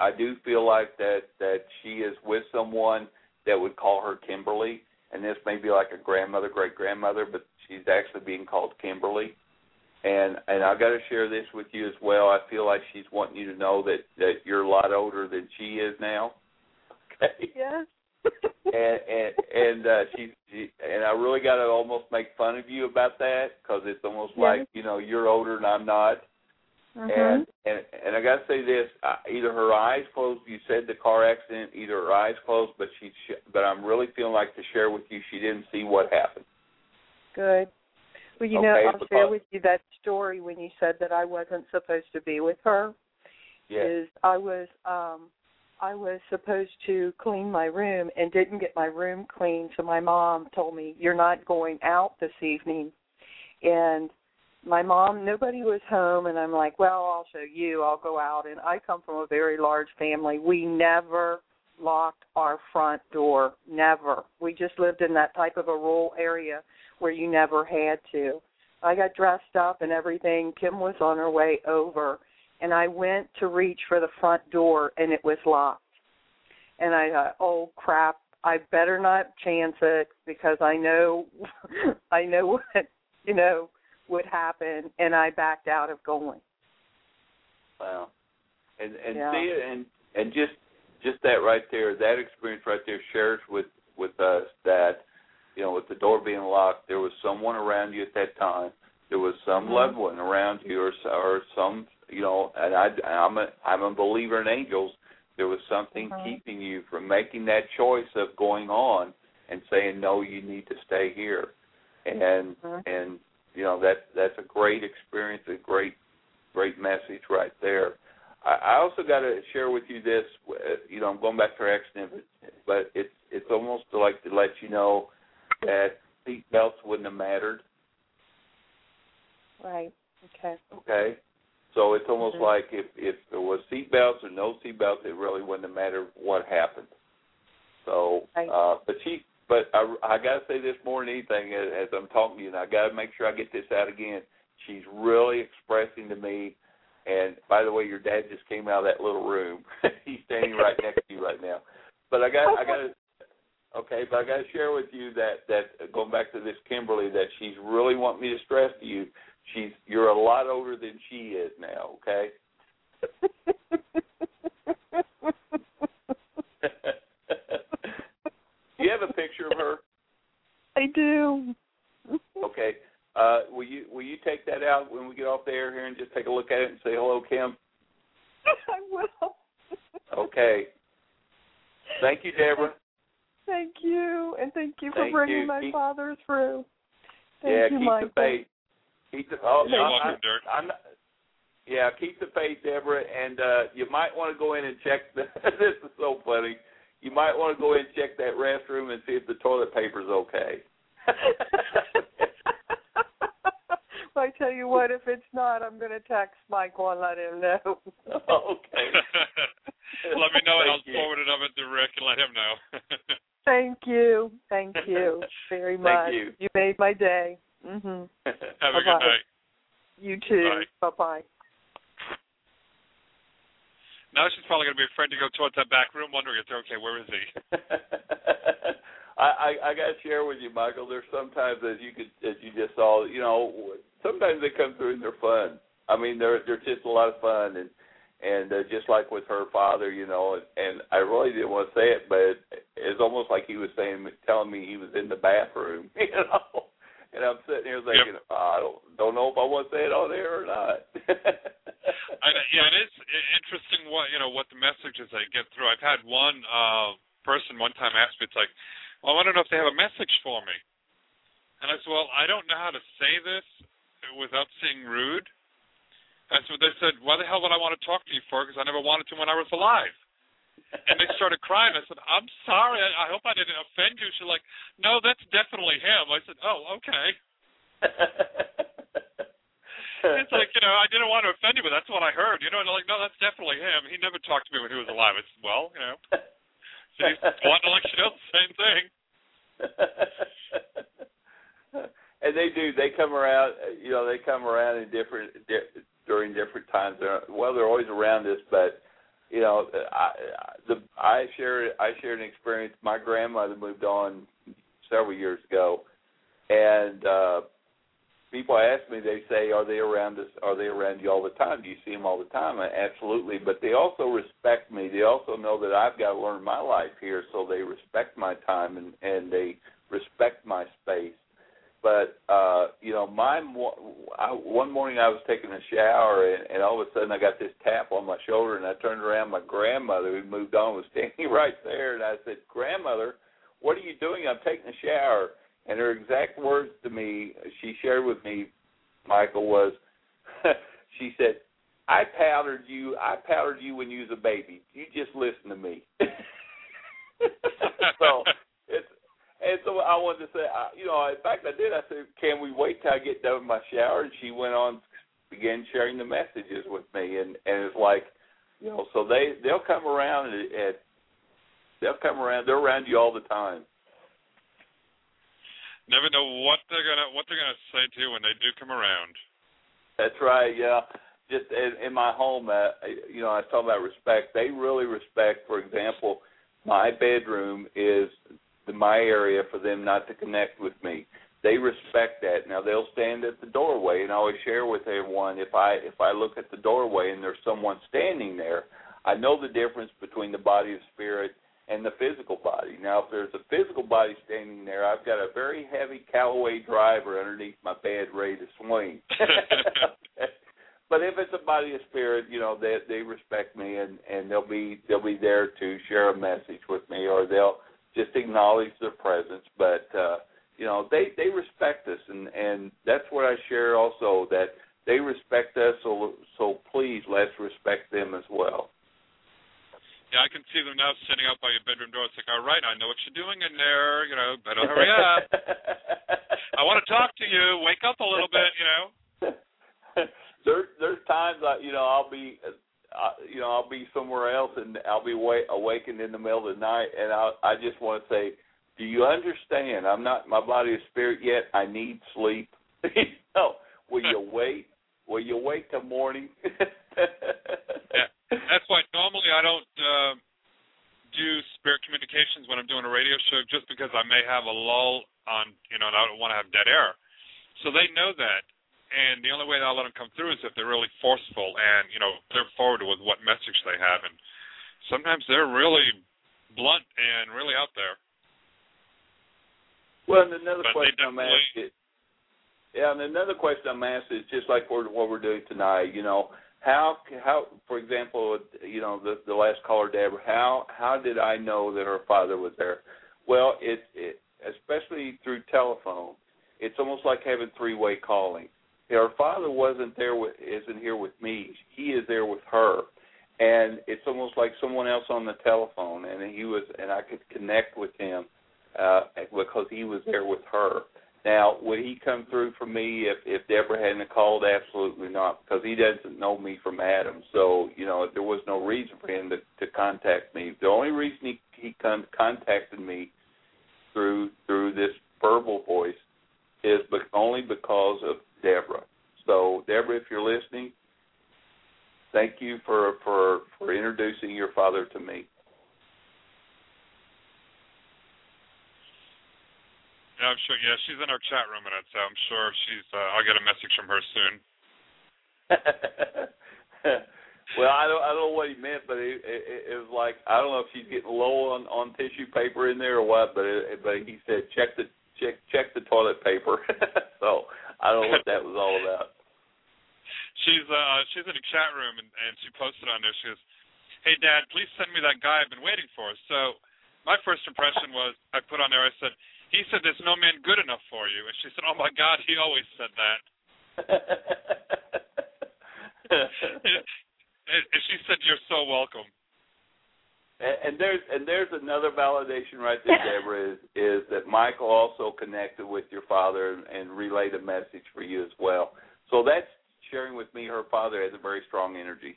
I do feel like that that she is with someone that would call her Kimberly, and this may be like a grandmother, great grandmother, but she's actually being called Kimberly. And and I got to share this with you as well. I feel like she's wanting you to know that that you're a lot older than she is now. Okay. Yes. and and and uh, she, she and I really got to almost make fun of you about that because it's almost Yes. like you know you're older and I'm not. Mhm. And and and I got to say this: uh, either her eyes closed. You said the car accident. Either her eyes closed, but she. sh- But I'm really feeling like to share with you. She didn't see what happened. Good. Well, you Okay, know, I'll share with you that story when you said that I wasn't supposed to be with her. Yes. Is I was um I was supposed to clean my room and didn't get my room clean, so my mom told me you're not going out this evening. And my mom, nobody was home, and I'm like, well, I'll show you. I'll go out. And I come from a very large family. We never locked our front door. Never. We just lived in that type of a rural area where you never had to. I got dressed up and everything. Kim was on her way over, and I went to reach for the front door, and it was locked. And I thought, oh crap, I better not chance it because I know, I know what you know would happen, and I backed out of going. Wow. And and Yeah. see it and and just just that right there, that experience right there shares with with us that you know with the door being locked, there was someone around you at that time. There was some Mhm. loved one around you, or or some you know. And I I'm a I'm a believer in angels. There was something Mhm. keeping you from making that choice of going on and saying no, you need to stay here. And Mhm. and you know that that's a great experience, a great great message right there. I, I also got to share with you this. uh, You know, I'm going back to our accident, but, but it's it's almost like to let you know that seat belts wouldn't have mattered. Right. Okay. Okay, so it's almost Mhm. like if if there was seat belts or no seat belts, it really wouldn't have mattered what happened. So, Right. uh, but she, but I, I got to say this more than anything as, as I'm talking to you, and I got to make sure I get this out again. She's really expressing to me. And by the way, your dad just came out of that little room. He's standing right next to you right now. But I got, I got okay, but I got to share with you that that going back to this Kimberly, that she's really want me to stress to you. She's you're a lot older than she is now. Okay. Do you have a picture of her? I do. Okay. Uh, will you will you take that out when we get off the air here and just take a look at it and say hello, Kim? I will. Okay. Thank you, Deborah. Thank you, and thank you for Thank bringing you. my Keep- father through. Thank yeah, you, keep Michael. the faith. Keep the oh, You're I- welcome, I- Derek. I'm not, yeah, keep the faith, Deborah, and uh you might want to go in and check. The, this is so funny. You might want to go in and check that restroom and see if the toilet paper's okay. I tell you what, if it's not, I'm going to text Michael and let him know. okay. let me know, and I'll you. forward it over to Rick and let him know. Thank you. Thank you very Thank much. you. made my day. Mhm. Have a Bye-bye. good night. You too. Bye-bye. Now she's probably going to be afraid to go towards that back room, wondering if they're okay. Where is he? I, I I gotta share with you, Michael. There's sometimes as you could as you just saw, you know, sometimes they come through and they're fun. I mean, they're they're just a lot of fun, and and uh, just like with her father, you know, and, and I really didn't want to say it, but it's almost like he was saying, telling me he was in the bathroom, you know. And I'm sitting here thinking, oh, I don't don't know if I want to say it on air or not. I, yeah, it is interesting what you know what the messages they get through. I've had one uh person one time ask me, it's like, well, I to know if they have a message for me. And I said, well, I don't know how to say this without seeming rude. And so they said, why the hell would I want to talk to you for? Because I never wanted to when I was alive. And they started crying. I said, I'm sorry. I, I hope I didn't offend you. She's like, no, that's definitely him. I said, oh, okay. It's like, you know, I didn't want to offend you, but that's what I heard. You know, and they're like, no, that's definitely him. He never talked to me when he was alive. It's well, you know. So he's wanting to let you know the same thing. and they do. They come around. You know, they come around in different di- during different times. They're, well, they're always around us, but you know, I the I shared I shared an experience. My grandmother moved on several years ago, and uh people ask me, they say, "Are they around us? Are they around you all the time? Do you see them all the time?" I, Absolutely, but they also respect me. They also know that I've got to learn my life here, so they respect my time and and they respect my space. But uh, you know, my I, one morning I was taking a shower, and, and all of a sudden I got this tap on my shoulder, and I turned around. My grandmother, who moved on, was standing right there, and I said, "Grandmother, what are you doing? I'm taking a shower." And her exact words to me, she shared with me, Michael, was, she said, "I powdered you. I powdered you when you was a baby. You just listen to me." so it's and so I wanted to say, you know, in fact, I did. I said, "Can we wait till I get done with my shower?" And she went on, began sharing the messages with me, and and it's like, you know, so they they'll come around at, at they'll come around. They're around you all the time. Never know what they're gonna what they're gonna say to you when they do come around. That's right. Yeah. Just in, in my home, uh, you know, I talking about respect. They really respect. For example, my bedroom is the, my area for them not to connect with me. They respect that. Now they'll stand at the doorway, and I always share with everyone if I if I look at the doorway and there's someone standing there, I know the difference between the body and spirit and the physical body. Now, if there's a physical body standing there, I've got a very heavy Callaway driver underneath my bed ready to swing. but if it's a body of spirit, you know, they they respect me and and they'll be they'll be there to share a message with me or they'll just acknowledge their presence. But uh you know, they they respect us and and that's what I share also that they respect us so so please let's respect them as well. Yeah, I can see them now sitting out by your bedroom door. It's like, all right, I know what you're doing in there. You know, better hurry up. I want to talk to you. Wake up a little bit. You know. there, there's times I, you know, I'll be, uh, you know, I'll be somewhere else and I'll be wa- awakened in the middle of the night, and I, I just want to say, do you understand? I'm not my body is spirit yet. I need sleep. you know, will you wait? Will you wait till morning? yeah, that's why normally I don't uh, do spirit communications when I'm doing a radio show, just because I may have a lull on, you know, and I don't want to have dead air. So they know that, and the only way that I'll let them come through is if they're really forceful and you know they're forward with what message they have, and sometimes they're really blunt and really out there. Well, and another But question I'm asking. Yeah, and another question I'm asking is just like what we're doing tonight. You know, how how for example, you know, the the last caller, Deborah. How how did I know that her father was there? Well, it, it especially through telephone. It's almost like having three way calling. Her father wasn't there with isn't here with me. He is there with her, and it's almost like someone else on the telephone. And he was, and I could connect with him uh, because he was there with her. Now, would he come through for me if if Deborah hadn't called? Absolutely not, because he doesn't know me from Adam. So you know, there was no reason for him to to contact me. The only reason he he con- contacted me through through this verbal voice is but only because of Deborah. So Deborah, if you're listening, thank you for for for introducing your father to me. Yeah, I'm sure. Yeah, she's in our chat room, and so I'm sure she's. Uh, I'll get a message from her soon. well, I don't I don't know what he meant, but it, it, it was like I don't know if she's getting low on on tissue paper in there or what, but it, but he said check the check check the toilet paper. so I don't know what that was all about. She's uh she's in a chat room, and, and she posted on there. She goes, "Hey, Dad, please send me that guy I've been waiting for." So my first impression was I put on there. I said, "He said there's no man good enough for you," and she said, "Oh my God, he always said that." and, she said, "You're so welcome." And, and there's and there's another validation right there, Deborah, is is that Michael also connected with your father and, and relayed a message for you as well. So that's sharing with me. Her father has a very strong energy.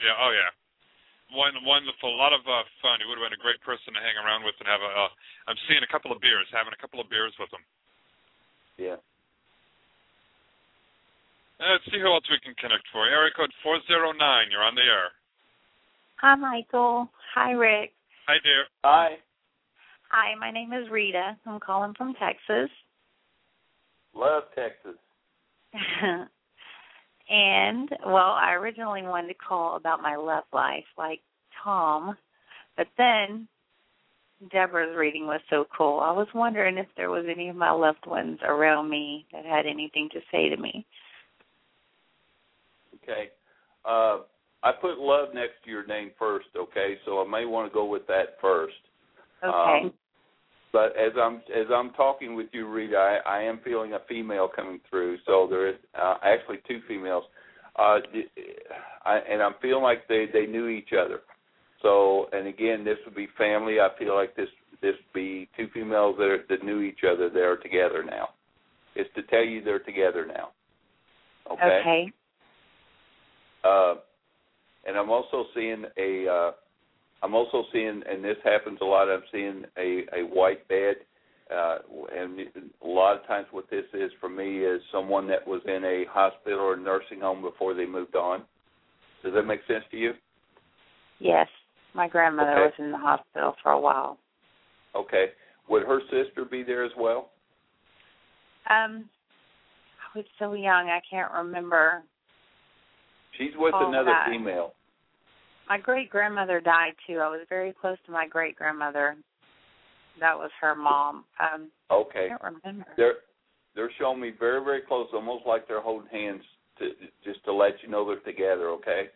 Yeah. Oh yeah. One wonderful, a lot of uh, fun. He would have been a great person to hang around with and have a. Uh, I'm seeing a couple of beers, having a couple of beers with him. Yeah. Uh, let's see who else we can connect for. Area code four zero nine. You're on the air. Hi, Michael. Hi, Rick. Hi, dear. Hi. Hi, my name is Rita. I'm calling from Texas. Love Texas. and, well, I originally wanted to call about my love life, like Tom, but then Deborah's reading was so cool. I was wondering if there was any of my loved ones around me that had anything to say to me. Okay. Uh, I put love next to your name first. Okay, so I may want to go with that first. Okay. Um, but as I'm as I'm talking with you, Rita, I, I am feeling a female coming through. So there is uh, actually two females, uh, I, and I'm feeling like they they knew each other. So, and again, this would be family. I feel like this this would be two females that are, that knew each other. They are together now. It's to tell you they're together now. Okay. Okay. Uh, and I'm also seeing a uh, I'm also seeing, and this happens a lot. I'm seeing a a white bed, uh, and a lot of times what this is for me is someone that was in a hospital or nursing home before they moved on. Does that make sense to you? Yes. My grandmother Okay. was in the hospital for a while. Okay. Would her sister be there as well? Um I was so young I can't remember. She's with another that. female. My great grandmother died too. I was very close to my great grandmother. That was her mom. Um Okay. I can't remember. They're they're showing me very very close, almost like they're holding hands to just to let you know they're together. Okay.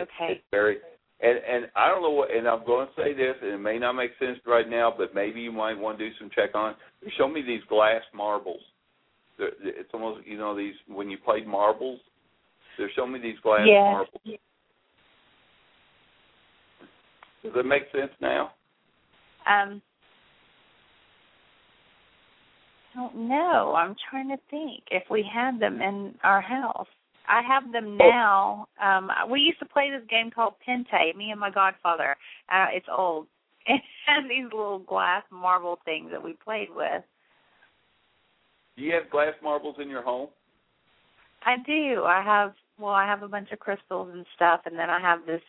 Okay. It's very and and I don't know what and I'm going to say this and it may not make sense right now, but maybe you might want to do some check on. They show me these glass marbles. They're, it's almost you know these when you played marbles. They're showing me these glass Yes. marbles. Does that make sense now? Um I don't know. I'm trying to think if we had them in our house. I have them now. Um we used to play this game called Pente, me and my godfather. Uh it's old. It had these little glass marble things that we played with. Do you have glass marbles in your home? I do. I have well, I have a bunch of crystals and stuff and then I have this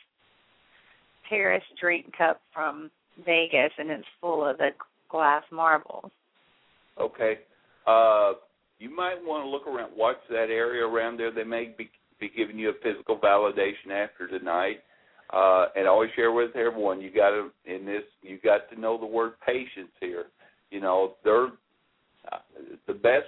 Paris drink cup from Vegas and it's full of the glass marbles. Okay. Uh, you might want to look around, watch that area around there. They may be, be giving you a physical validation after tonight. Uh, and always share with everyone, you got to in this, you got to know the word patience here. You know, they're uh, the best,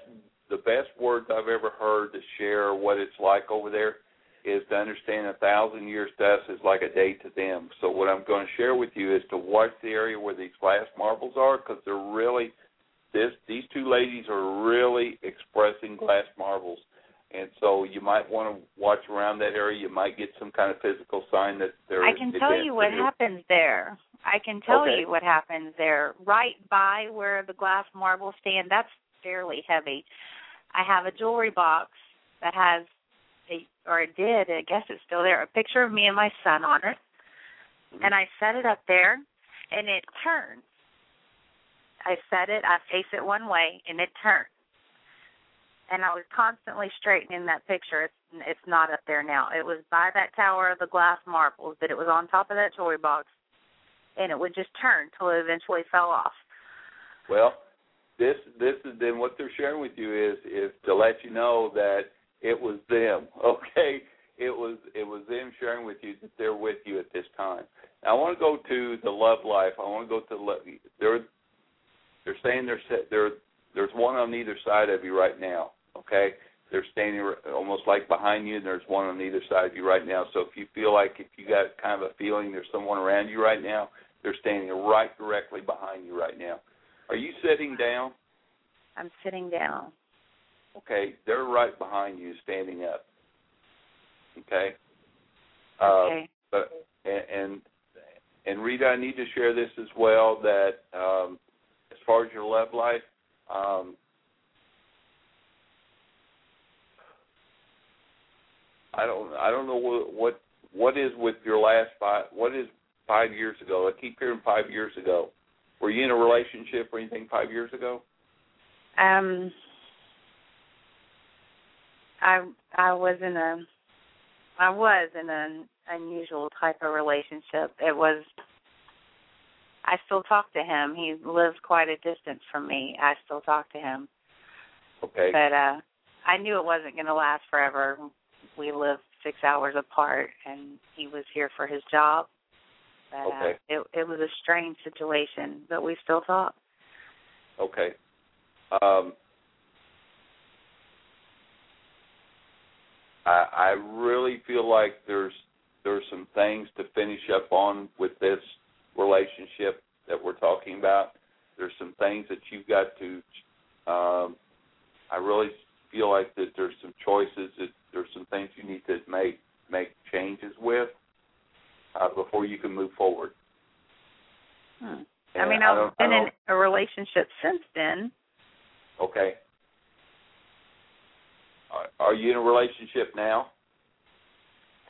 the best words I've ever heard to share what it's like over there is to understand a thousand years to us is like a day to them. So what I'm going to share with you is to watch the area where these glass marbles are because they're really this these two ladies are really expressing glass marbles and so you might want to watch around that area you might get some kind of physical sign that they're I can tell you what happens there. I can tell Okay. you what happens there. Right by where the glass marbles stand, that's fairly heavy. I have a jewelry box that has or it did, I guess it's still there, a picture of me and my son on it. Mm-hmm. And I set it up there and it turns. I set it, I face it one way and it turns. And I was constantly straightening that picture. It's it's not up there now. It was by that tower of the glass marbles, but it was on top of that jewelry box, and it would just turn till it eventually fell off. well this this is then what they're sharing with you is is to let you know that it was them okay? It was it was them sharing with you that they're with you at this time. Now, i want to go to the love life. I want to go to the love they're they're saying there's there there's one on either side of you right now okay? They're standing almost like behind you and there's one on either side of you right now. So if you feel like if you got kind of a feeling there's someone around you right now they're standing right directly behind you right now. Are you sitting down? I'm sitting down. Okay they're right behind you standing up okay uh, Okay. but and, and and Rita, I need to share this as well. That um, as far as your love life, um, I don't I don't know what what what is with your last five what is five years ago. I keep hearing five years ago. Were you in a relationship or anything five years ago? Um, I I was in a I was in an unusual type of relationship. It was I still talk to him. He lives quite a distance from me. I still talk to him. Okay. But uh I knew it wasn't going to last forever. We lived 6 hours apart and he was here for his job. But Okay. uh, it it was a strange situation, but we still talk. Okay. Um, I, I really feel like there's there's some things to finish up on with this relationship that we're talking about. There's some things that you've got to. Um, I really feel like that there's some choices that there's some things you need to make make changes with uh, before you can move forward. Hmm. I mean, I've I been in a relationship since then. Okay. Are, are you in a relationship now?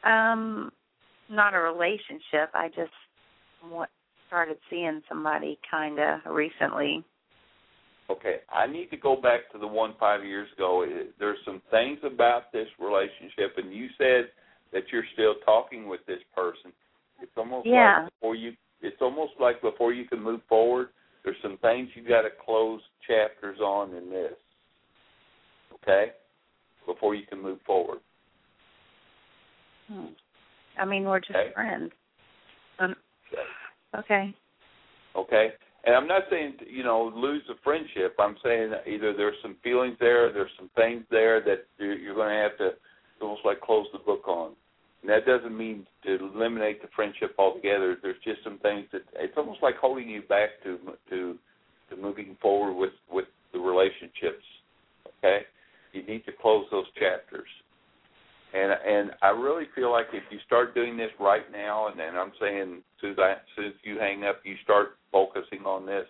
Um, not a relationship. I just what started seeing somebody kind of recently. Okay, I need to go back to the one five years ago. There's some things about this relationship, and you said that you're still talking with this person. It's almost Yeah. like before you. It's almost like before you can move forward. There's some things you got to close chapters on in this. Okay, before you can move forward. Hmm. I mean, we're just Okay. friends. Um, okay. Okay? And I'm not saying you know lose a friendship. I'm saying either there's some feelings there, there's some things there that you're, you're going to have to almost like close the book on. And that doesn't mean to eliminate the friendship altogether. There's just some things that it's almost like holding you back to to to moving forward with with the relationships. Okay, you need to close those chapters. And and I really feel like if you start doing this right now, and then I'm saying as, I, as you hang up, you start focusing on this.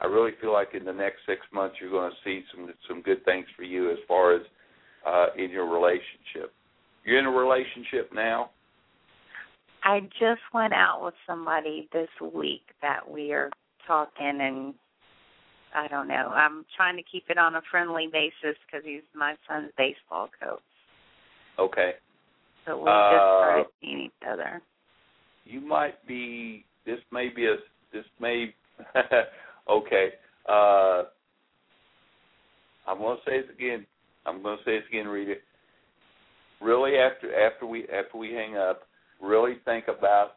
I really feel like in the next six months you're going to see some some good things for you as far as uh, in your relationship. You're in a relationship now. I just went out with somebody this week that we are talking, and I don't know. I'm trying to keep it on a friendly basis because he's my son's baseball coach. Okay. So we just Uh, started seeing each other. You might be. This may be a. This may. okay. Uh, I'm going to say this again. I'm going to say this again, Rita. Really, after after we after we hang up, really think about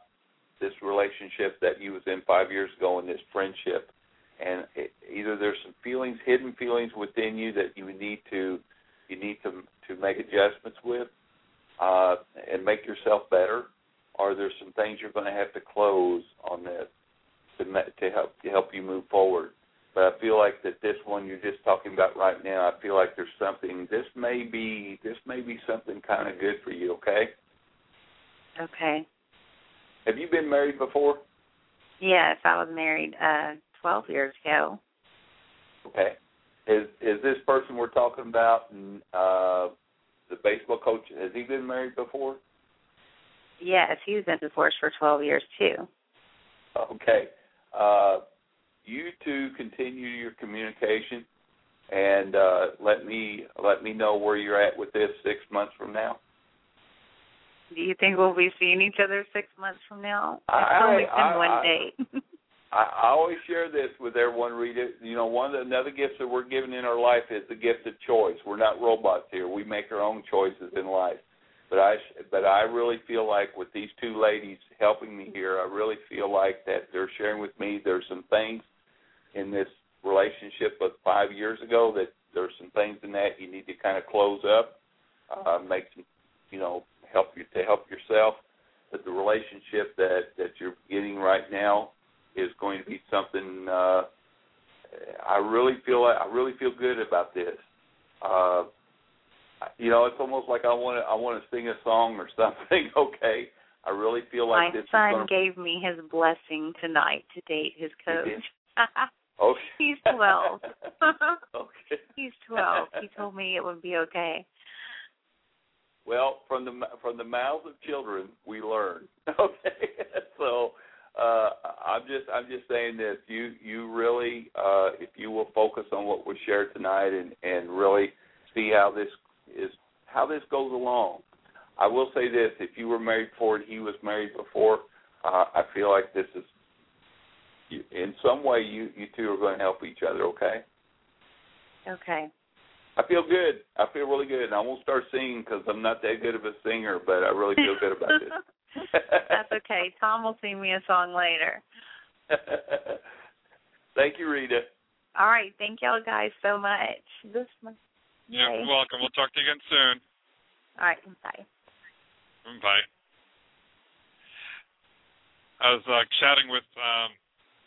this relationship that you was in five years ago and this friendship, and it, either there's some feelings, hidden feelings within you that you need to you need to to make adjustments with, uh, and make yourself better, or there's some things you're going to have to close on this to to help to help you move forward. But I feel like that this one you're just talking about right now, I feel like there's something. This may be this may be something kind of good for you. Okay. Okay. Have you been married before? Yes, I was married uh 12 years ago. Okay. Is is this person we're talking about mm, uh the baseball coach? Has he been married before? Yes, he's been divorced for 12 years too. Okay. Uh, you two continue your communication, and uh, let me let me know where you're at with this six months from now. Do you think we'll be seeing each other six months from now? I- It's only I- been one I- date. I, I always share this with everyone. Rita. You know, one of the another gifts that we're given in our life is the gift of choice. We're not robots here. We make our own choices in life. But I but I really feel like with these two ladies helping me here, I really feel like that they're sharing with me. There's some things in this relationship of five years ago that there's some things in that you need to kind of close up, uh, make some, you know, help you to help yourself. But the relationship that that you're getting right now is going to be something. Uh, I really feel I really feel good about this. Uh, you know, it's almost like I want to I want to sing a song or something. Okay, I really feel My like this son going gave me his blessing tonight to date his coach. Oh, He's 12. okay. He's 12. He told me it would be okay. Well, from the from the mouths of children, we learn. Okay, so uh, I'm just I'm just saying this. You you really, uh, if you will focus on what was shared tonight and and really see how this is how this goes along. I will say this: if you were married before and he was married before, uh, I feel like this is in some way you you two are going to help each other. Okay. Okay. I feel good. I feel really good. And I won't start singing because I'm not that good of a singer, but I really feel good about this. That's okay. Tom will sing me a song later. Thank you, Rita. All right. Thank y'all guys so much. This one. You're Yay. welcome. We'll talk to you again soon. All right. Bye. Bye. I was uh, chatting with um,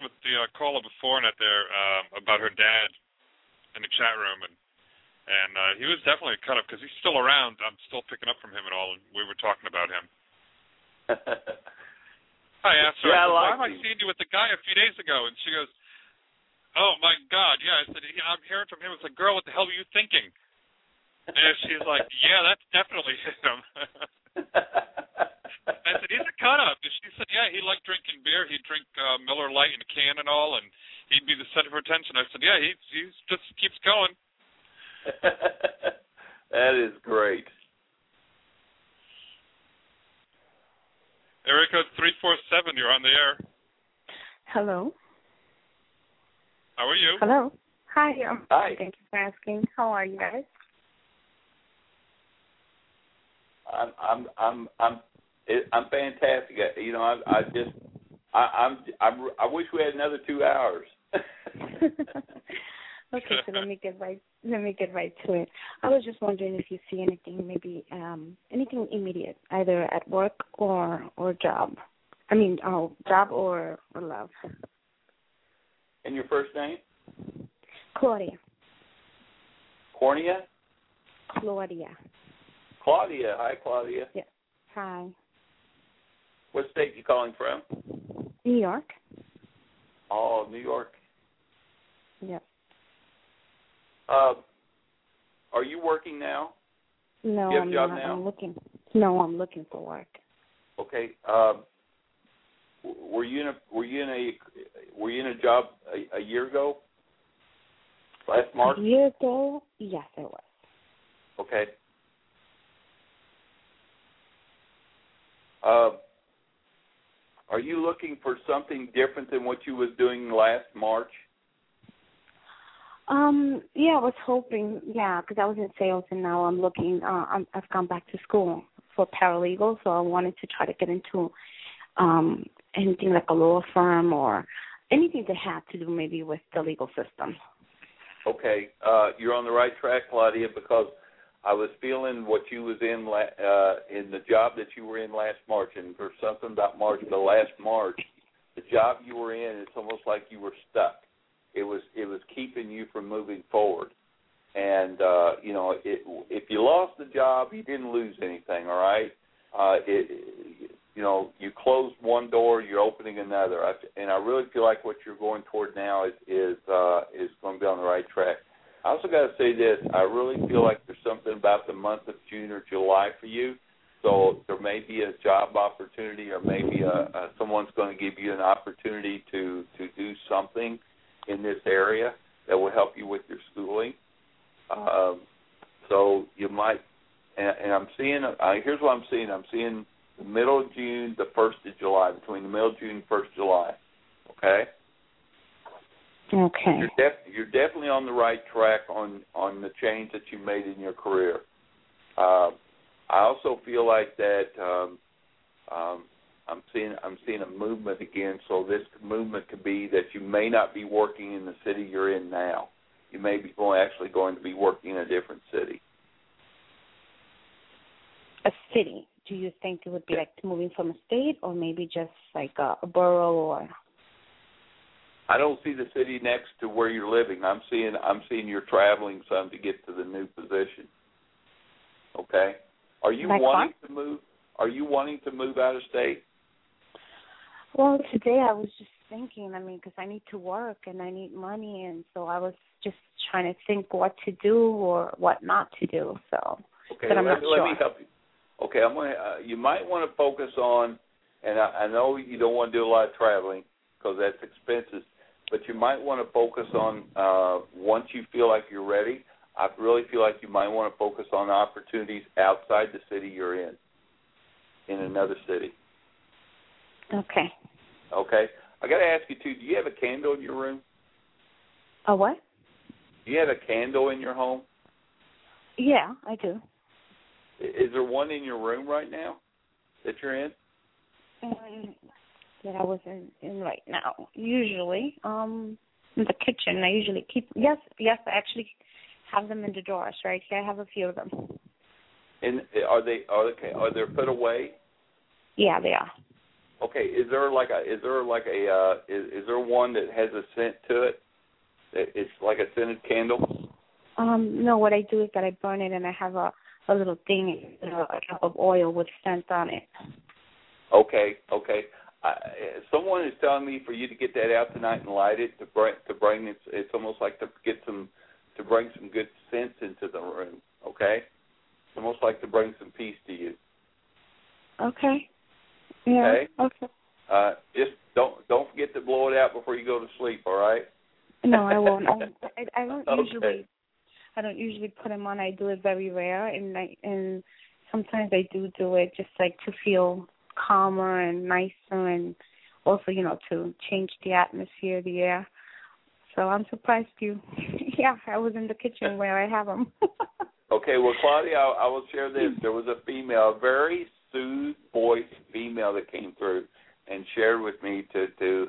with the uh, caller before net there um, about her dad in the chat room, and and uh, he was definitely cut up because he's still around. I'm still picking up from him and all, and we were talking about him. I asked her, Yeah, I I said, why am I seeing you with the guy a few days ago? And she goes, Oh my God, yeah. I said, "Yeah, I'm hearing from him. It's like, girl, what the hell were you thinking? And she's like, Yeah, that's definitely him. I said, He's a cut up. And she said, yeah, he liked drinking beer. He'd drink uh, Miller Lite in a can and all, and he'd be the center of attention. I said, yeah, he he just keeps going. that is great. Area code three four seven. You're on the air. Hello. How are you? Hello. Hi. Um, Hi. Thank you for asking. How are you guys? I'm I'm I'm I'm it, I'm fantastic. I- You know, I I just I, I'm I'm I wish we had another two hours. okay, so let me get right let me get right to it. I was just wondering if you see anything maybe um anything immediate, either at work or or job. I mean, oh, job or, or love. and your first name? Claudia. Cornea? Claudia. Claudia. Hi, Claudia. Yeah. Hi. What state are you calling from? New York. Oh, New York. Yep. Uh, are you working now? No, You have a I'm not. now? I'm looking. No, I'm looking for work. Okay. Um, were you in a were you in a were you in a job a, a year ago? Last March. A year ago, yes, I was. Okay. Uh, are you looking for something different than what you was doing last March? Um, yeah, I was hoping, yeah, because I was in sales and now I'm looking. Uh, I'm, I've gone back to school for paralegal, so I wanted to try to get into um anything like a law firm or anything that had to do maybe with the legal system. Okay, uh, you're on the right track, Claudia, because I was feeling what you was in la- uh, in the job that you were in last March, and for something about March, the last March, the job you were in, it's almost like you were stuck. It was it was keeping you from moving forward, and uh, you know it, if you lost the job, you didn't lose anything. All right, uh, it you know you closed one door, you're opening another, I, and I really feel like what you're going toward now is is uh, is going to be on the right track. I also got to say this: I really feel like there's something about the month of June or July for you. So there may be a job opportunity, or maybe a, a, someone's going to give you an opportunity to to do something in this area that will help you with your schooling. Um, so you might, and, and I'm seeing. Uh, here's what I'm seeing. I'm seeing the middle of June, the first of July, between the middle of June and first of July. Okay. Okay. You're, def- you're definitely on the right track on on the change that you made in your career. Um, I also feel like that um, um, I'm seeing I'm seeing a movement again. So this movement could be that you may not be working in the city you're in now. You may be going actually going to be working in a different city. A city. Do you think it would be like moving from a state or maybe just like a, a borough or I don't see the city next to where you're living. I'm seeing I'm seeing you're traveling some to get to the new position. Okay. Are you Like wanting to move? Are you wanting to move out of state? Well, today I was just thinking, I mean, because I need to work and I need money, and so I was just trying to think what to do or what not to do. So, Okay, but I'm let, not let me help you. Okay, I'm gonna. Uh, you might want to focus on, and I, I know you don't want to do a lot of traveling because that's expensive, but you might want to focus on uh, once you feel like you're ready. I really feel like you might want to focus on opportunities outside the city you're in, in another city. Okay. Okay. I got to ask you too. Do you have a candle in your room? A what? Do you have a candle in your home? Yeah, I do. Is there one in your room right now that you're in? Um, that I was in, in right now. Usually, um, in the kitchen. I usually keep. Yes, yes. I actually have them in the drawers right here. I have a few of them. And are they are they are they put away? Yeah, they are. Okay, is there like a is there like a uh is, is there one that has a scent to it? It's like a scented candle. Um, no, what I do is that I burn it and I have a a little thing, you know, a cup of oil with scent on it. Okay, okay. I, someone is telling me for you to get that out tonight and light it to bring to bring it's it's almost like to get some to bring some good sense into the room. Okay, it's almost like to bring some peace to you. Okay. Yeah. Okay. Okay. Uh, just don't don't forget to blow it out before you go to sleep. All right. No, I won't. I, I, I don't Okay. usually. I don't usually put them on. I do it very rare, and I and sometimes I do do it just like to feel calmer and nicer, and also you know to change the atmosphere, the air. So I'm surprised you. yeah, I was in the kitchen where I have them. Okay, well, Claudia, I, I will share this. There was a female, very soothed voice female that came through and shared with me to to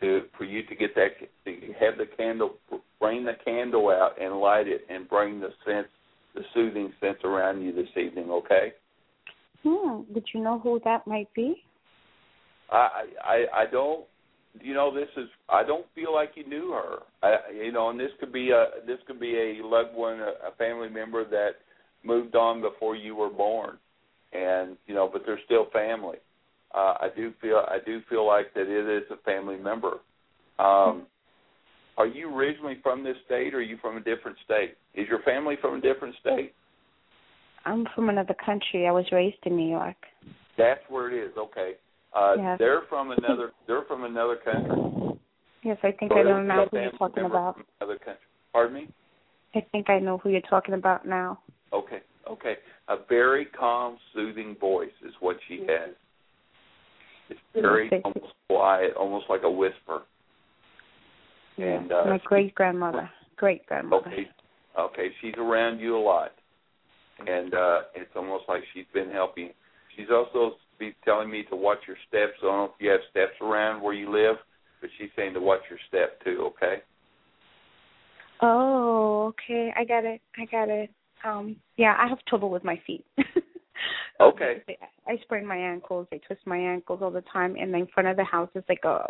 to for you to get that to have the candle, bring the candle out and light it, and bring the sense, the soothing sense around you this evening. Okay. hmm. Did you know who that might be? I I I don't. You know, this is. I don't feel like you knew her. I, you know, and this could be a this could be a loved one, a, a family member that moved on before you were born, and you know, but they're still family. Uh, I do feel I do feel like that it is a family member. Um, are you originally from this state, or are you from a different state? Is your family from a different state? I'm from another country. I was raised in New York. That's where it is. Okay. Uh, Yes. They're from another. They're from another country. Yes, I think So I know now who you're talking about. Another country. Pardon me. I think I know who you're talking about now. Okay. Okay. A very calm, soothing voice is what she has. It's very almost quiet, almost like a whisper. And uh, My great grandmother. Great grandmother. okay, okay, she's around you a lot, and uh it's almost like she's been helping. She's also be telling me to watch your steps. I don't know if you have steps around where you live, but she's saying to watch your step too. Okay. Oh, okay. I got it. I got it. Um, yeah, I have trouble with my feet. Okay. I sprain my ankles. I twist my ankles all the time, and in front of the house is like a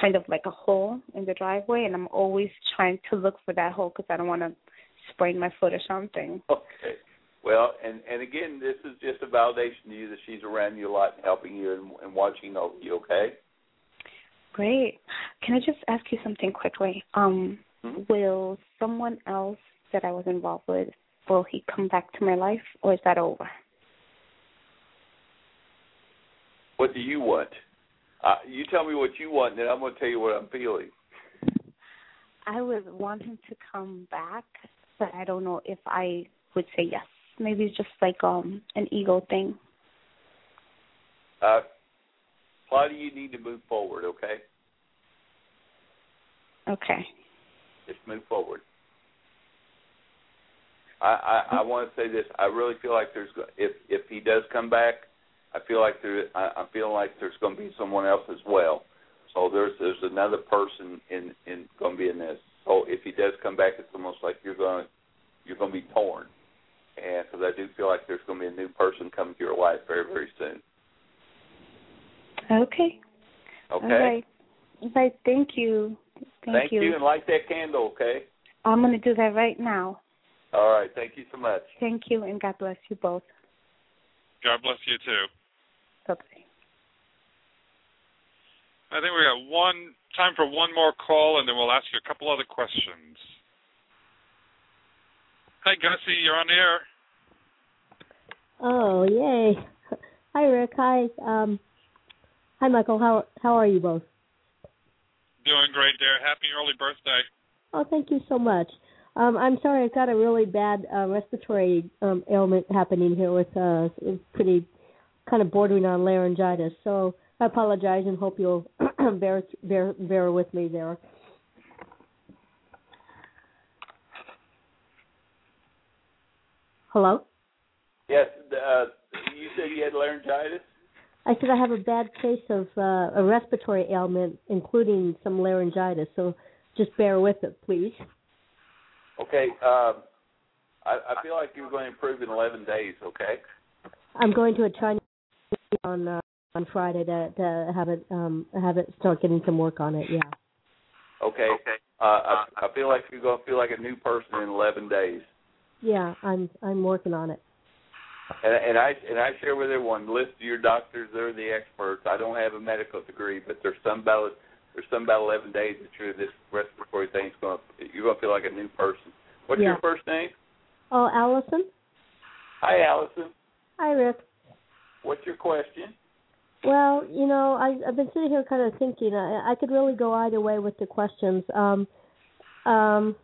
kind of like a hole in the driveway, and I'm always trying to look for that hole because I don't want to sprain my foot or something. Okay. Well, and and again, this is just a validation to you that she's around you a lot and helping you and, and watching over you. Okay. Great. Can I just ask you something quickly? Um, will someone else that I was involved with will he come back to my life, or is that over? What do you want? Uh, you tell me what you want, and then I'm going to tell you what I'm feeling. I would want him to come back, but I don't know if I would say yes. Maybe it's just like um an ego thing. Uh, Claudia, you need to move forward. Okay. Okay. Just move forward. I, I I want to say this. I really feel like there's if if he does come back, I feel like there I, I feel like there's going to be someone else as well. So there's there's another person in in going to be in this. So if he does come back, it's almost like you're going to you're going to be torn. And because I do feel like there's going to be a new person coming to your life very very soon. Okay. Okay. All right. All right. Thank you. Thank, Thank you. and light that candle. Okay. I'm going to do that right now. All right. Thank you so much. Thank you, and God bless you both. God bless you too. Bye bye. I think we got one time for one more call, and then we'll ask you a couple other questions. Hi, Gussie, you're on the air. Oh, yay. Hi, Rick. Hi. Um, hi, Michael. How how are you both? Doing great, dear. Happy early birthday. Oh, thank you so much. Um, I'm sorry, I've got a really bad uh, respiratory um, ailment happening here with uh, it's pretty kind of bordering on laryngitis. So I apologize and hope you'll bear bear bear with me there. Hello. Yes. Uh, you said you had laryngitis. I said I have a bad case of uh, a respiratory ailment, including some laryngitis. So just bear with it, please. Okay. Um, I, I feel like you're going to improve in 11 days. Okay. I'm going to a Chinese on uh, on Friday to to have it um have it start getting some work on it. Yeah. Okay. Uh, I, I feel like you're going to feel like a new person in 11 days. Yeah, I'm I'm working on it. And, and I and I share with everyone, listen to your doctors; they're the experts. I don't have a medical degree, but there's some about there's some about 11 days that you're this respiratory thing's going to you're going to feel like a new person. What's Yeah. your first name? Oh, Allison. Hi, Allison. Hi, Rick. What's your question? Well, you know, I, I've been sitting here kind of thinking. I, I could really go either way with the questions. Um, um,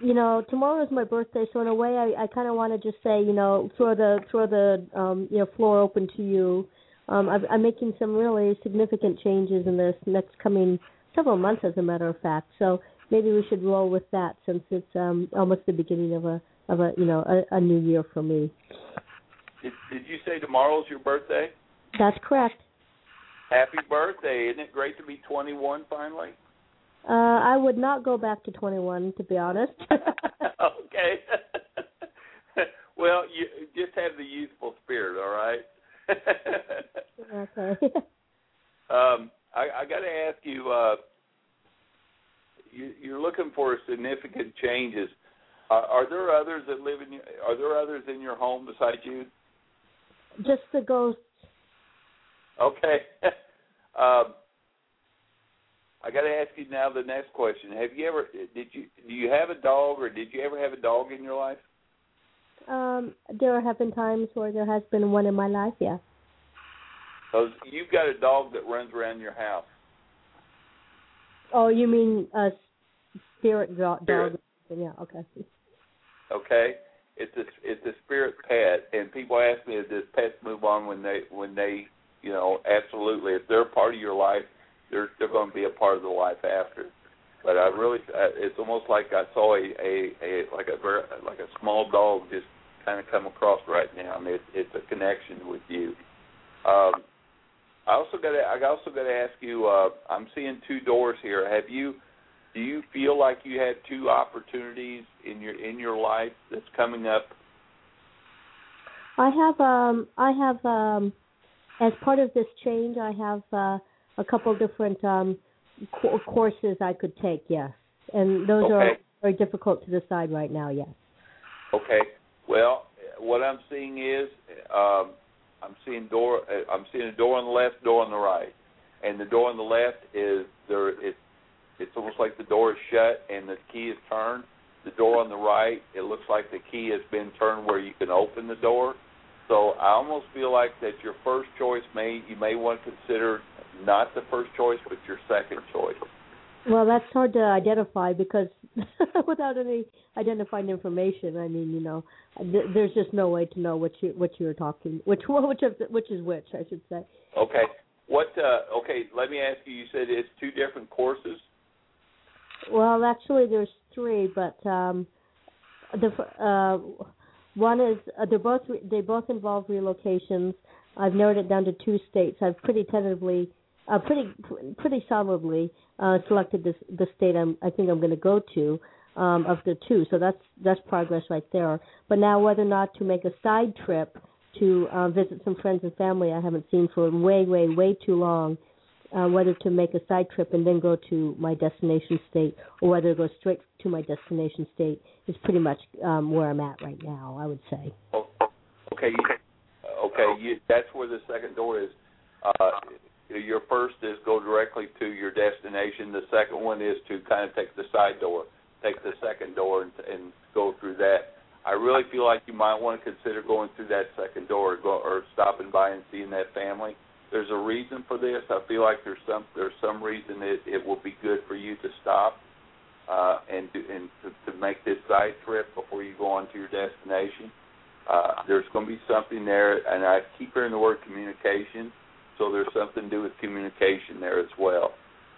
you know, tomorrow is my birthday, so in a way, I, I kind of want to just say, you know, throw the throw the um, you know floor open to you. Um, I've, I'm making some really significant changes in this next coming several months, as a matter of fact. So maybe we should roll with that since it's um, almost the beginning of a of a you know a, a new year for me. Did, did you say tomorrow's your birthday? That's correct. Happy birthday! Isn't it great to be 21 finally? Uh, I would not go back to 21, to be honest. okay. well, you just have the youthful spirit, all right? Okay. um, I, I got to ask you, uh, you. You're looking for significant changes. Are, are there others that live in? Your, are there others in your home besides you? Just the ghosts. Okay. um, I got to ask you now the next question. Have you ever did you do you have a dog or did you ever have a dog in your life? Um, there have been times where there has been one in my life, yeah. Because you've got a dog that runs around your house. Oh, you mean a spirit dog? Spirit. Yeah, okay. Okay, it's a it's a spirit pet, and people ask me, does pets move on when they when they you know absolutely if they're part of your life they're they're going to be a part of the life after. But I really, it's almost like I saw a a, a like a like a small dog just kind of come across right now, and it, it's a connection with you. Um, I also got to I also got to ask you. Uh, I'm seeing two doors here. Have you? Do you feel like you had two opportunities in your in your life that's coming up? I have um I have um as part of this change I have uh a couple different um co- courses I could take, yes. And those Okay. are very difficult to decide right now, yes. Okay. Well, what I'm seeing is um, I'm seeing door. uh, I'm seeing a door on the left, door on the right, and the door on the left is there. It's it's almost like the door is shut and the key is turned. The door on the right, it looks like the key has been turned where you can open the door. So I almost feel like that your first choice may you may want to consider not the first choice, but your second choice. Well, that's hard to identify because without any identifying information, I mean, you know, th- there's just no way to know which you which you're talking, which which of the, which is which, I should say. Okay. What? Uh, okay. Let me ask you. You said it's two different courses. Well, actually, there's three, but um, the uh, one is uh, they're both re- they both involve relocations. I've narrowed it down to two states. I've pretty tentatively, uh, pretty pretty solidly uh, selected this the state I'm I think I'm going to go to um, of the two. So that's that's progress right there. But now whether or not to make a side trip to uh, visit some friends and family I haven't seen for way way way too long. Uh, whether to make a side trip and then go to my destination state, or whether to go straight to my destination state, is pretty much um, where I'm at right now. I would say. Okay. Okay. You, that's where the second door is. Uh, your first is go directly to your destination. The second one is to kind of take the side door, take the second door, and, and go through that. I really feel like you might want to consider going through that second door, or, go, or stopping by and seeing that family. There's a reason for this. I feel like there's some there's some reason it, it will be good for you to stop uh, and do, and to, to make this side trip before you go on to your destination. Uh, there's going to be something there, and I keep hearing the word communication. So there's something to do with communication there as well.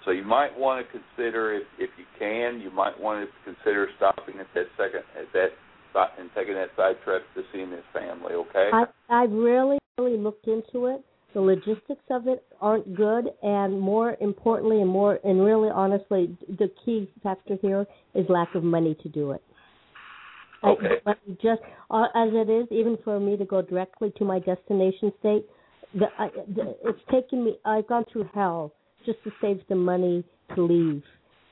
So you might want to consider, if if you can, you might want to consider stopping at that second at that and taking that side trip to seeing this family. Okay. I I've really really looked into it. The logistics of it aren't good, and more importantly, and more and really honestly, the key factor here is lack of money to do it. Okay. I, just uh, as it is, even for me to go directly to my destination state, the, I, the, it's taken me. I've gone through hell just to save the money to leave.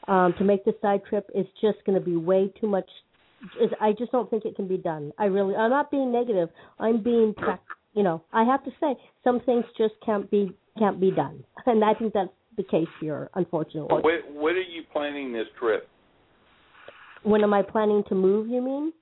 Um, to make the side trip is just going to be way too much. I just don't think it can be done. I really. I'm not being negative. I'm being. You know, I have to say some things just can't be can't be done, and I think that's the case here, unfortunately. When, when are you planning this trip? When am I planning to move? You mean?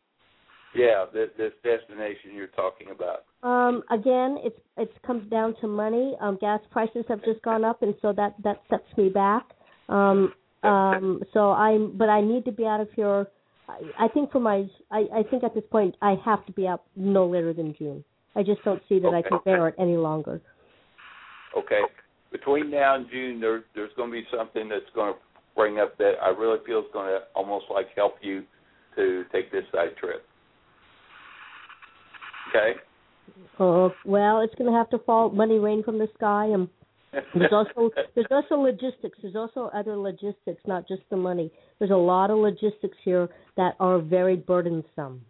Yeah, this, this destination you're talking about. Um, again, it's it's comes down to money. Um, gas prices have just gone up, and so that that sets me back. Um, um, so I'm, but I need to be out of here. I, I think for my, I, I think at this point I have to be out no later than June. I just don't see that I can bear it any longer. Okay. Between now and June, there, there's going to be something that's going to bring up that I really feel is going to almost like help you to take this side trip. Okay. Uh, well, it's going to have to fall money rain from the sky, and there's also there's also logistics. There's also other logistics, not just the money. There's a lot of logistics here that are very burdensome.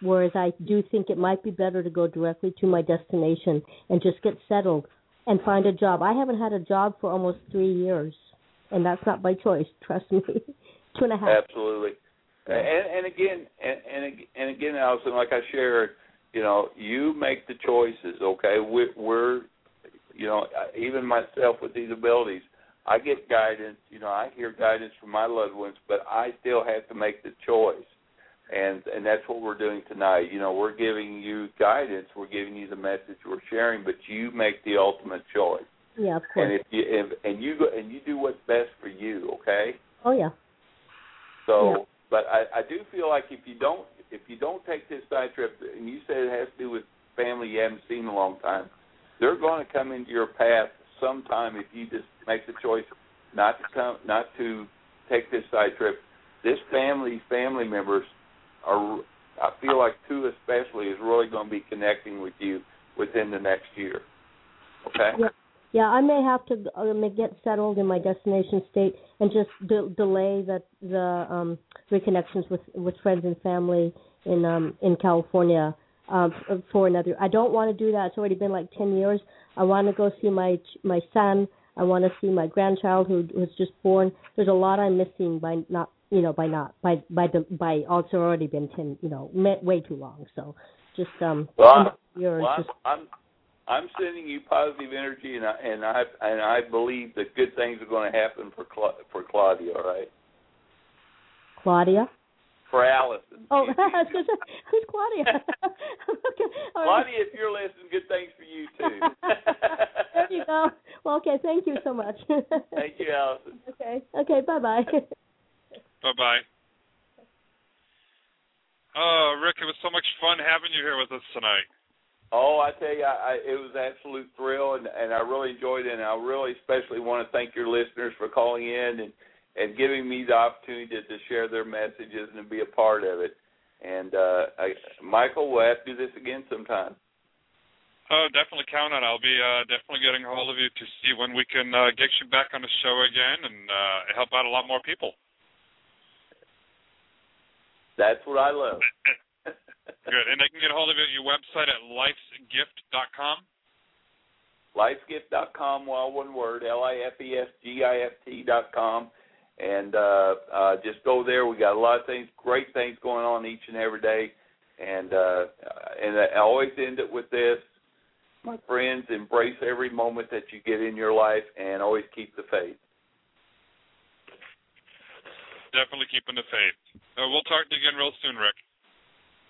Whereas I do think it might be better to go directly to my destination and just get settled and find a job. I haven't had a job for almost three years, and that's not by choice. Trust me, two and a half. Absolutely. And, and again, and, and and again, Allison, like I shared, you know, you make the choices. Okay, we, we're, you know, even myself with these abilities, I get guidance. You know, I hear guidance from my loved ones, but I still have to make the choice. And and that's what we're doing tonight. You know, we're giving you guidance. We're giving you the message we're sharing, but you make the ultimate choice. Yeah, of course. And if you if, and you go and you do what's best for you. Okay. Oh yeah. So, Yeah. but I, I do feel like if you don't if you don't take this side trip, and you said it has to do with family you haven't seen in a long time, they're going to come into your path sometime if you just make the choice not to come, not to take this side trip. This family, family members are. I feel like two especially is really going to be connecting with you within the next year. Okay. Yeah. Yeah, I may have to uh, get settled in my destination state and just de- delay the the um reconnections with with friends and family in um in California um f- for another. I don't want to do that. It's already been like 10 years. I want to go see my my son. I want to see my grandchild who was just born. There's a lot I'm missing by not you know by not by by the by also already been 10 you know way too long. So just um Well, I- another year is Well, I'm, just I'm I'm sending you positive energy, and I and I and I believe that good things are going to happen for Cla- for Claudia. All right, Claudia. for Allison. Oh, I was gonna say, who's Claudia? okay, all right. Claudia, if you're listening, good things for you too. there you go. Well, okay, thank you so much. Thank you, Allison. okay, okay, bye bye. Bye bye. Oh, Rick, it was so much fun having you here with us tonight. Oh, I tell you, I, I, it was an absolute thrill, and, and I really enjoyed it. And I really, especially, want to thank your listeners for calling in and and giving me the opportunity to, to share their messages and to be a part of it. And uh, I, Michael, we'll have to do this again sometime. Oh, definitely count on. it. I'll be uh, definitely getting a hold of you to see when we can uh, get you back on the show again and uh, help out a lot more people. That's what I love. Good. And they can get a hold of you at your website at lifesgift.com. lifesgift.com, well, one word, L-I-F-E-S-G-I-F-T dot com. And uh, uh, just go there. We got a lot of things, great things going on each and every day. And uh, and I always end it with this. My friends, embrace every moment that you get in your life and always keep the faith. Definitely keeping the faith. Uh, we'll talk to you again real soon, Rick.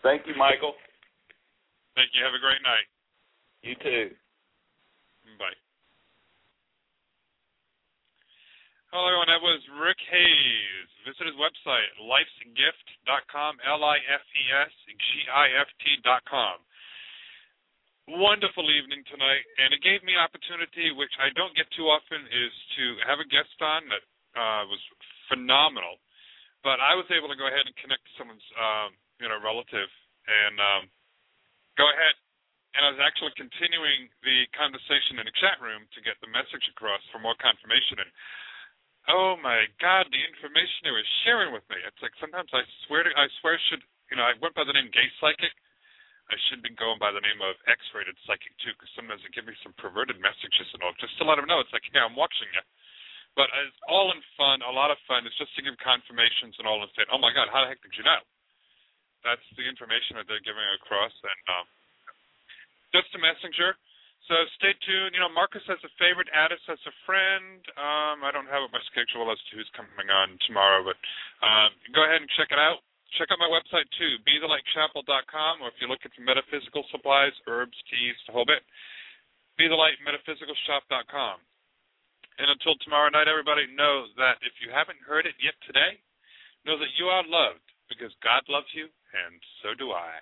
Thank you, Michael. Thank you. Have a great night. You too. Bye. Hello, everyone. That was Rick Hayes. Visit his website, lifesgift.com, L-I-F-E-S-G-I-F-T.com. Wonderful evening tonight, and it gave me an opportunity, which I don't get too often, is to have a guest on that uh, was phenomenal. But I was able to go ahead and connect to someone's, um, you know, relative, and um, go ahead. And I was actually continuing the conversation in the chat room to get the message across for more confirmation. And oh my God, the information they were sharing with me. It's like sometimes I swear to, I swear should, you know, I went by the name Gay Psychic. I should be going by the name of X-rated Psychic too, because sometimes they give me some perverted messages and all, just to let them know it's like, yeah, I'm watching you. But it's all in fun, a lot of fun. It's just to give confirmations and all and say, oh my God, how the heck did you know? That's the information that they're giving across, and um, just a messenger. So stay tuned. You know, Marcus has a favorite, Addis has a friend. Um, I don't have it my schedule as to who's coming on tomorrow, but um, go ahead and check it out. Check out my website too, bethelightchapel.com, or if you're looking for metaphysical supplies, herbs, teas, the whole bit, bethelightmetaphysicalshop.com. And until tomorrow night, everybody, know that if you haven't heard it yet today, know that you are loved because God loves you, and so do I.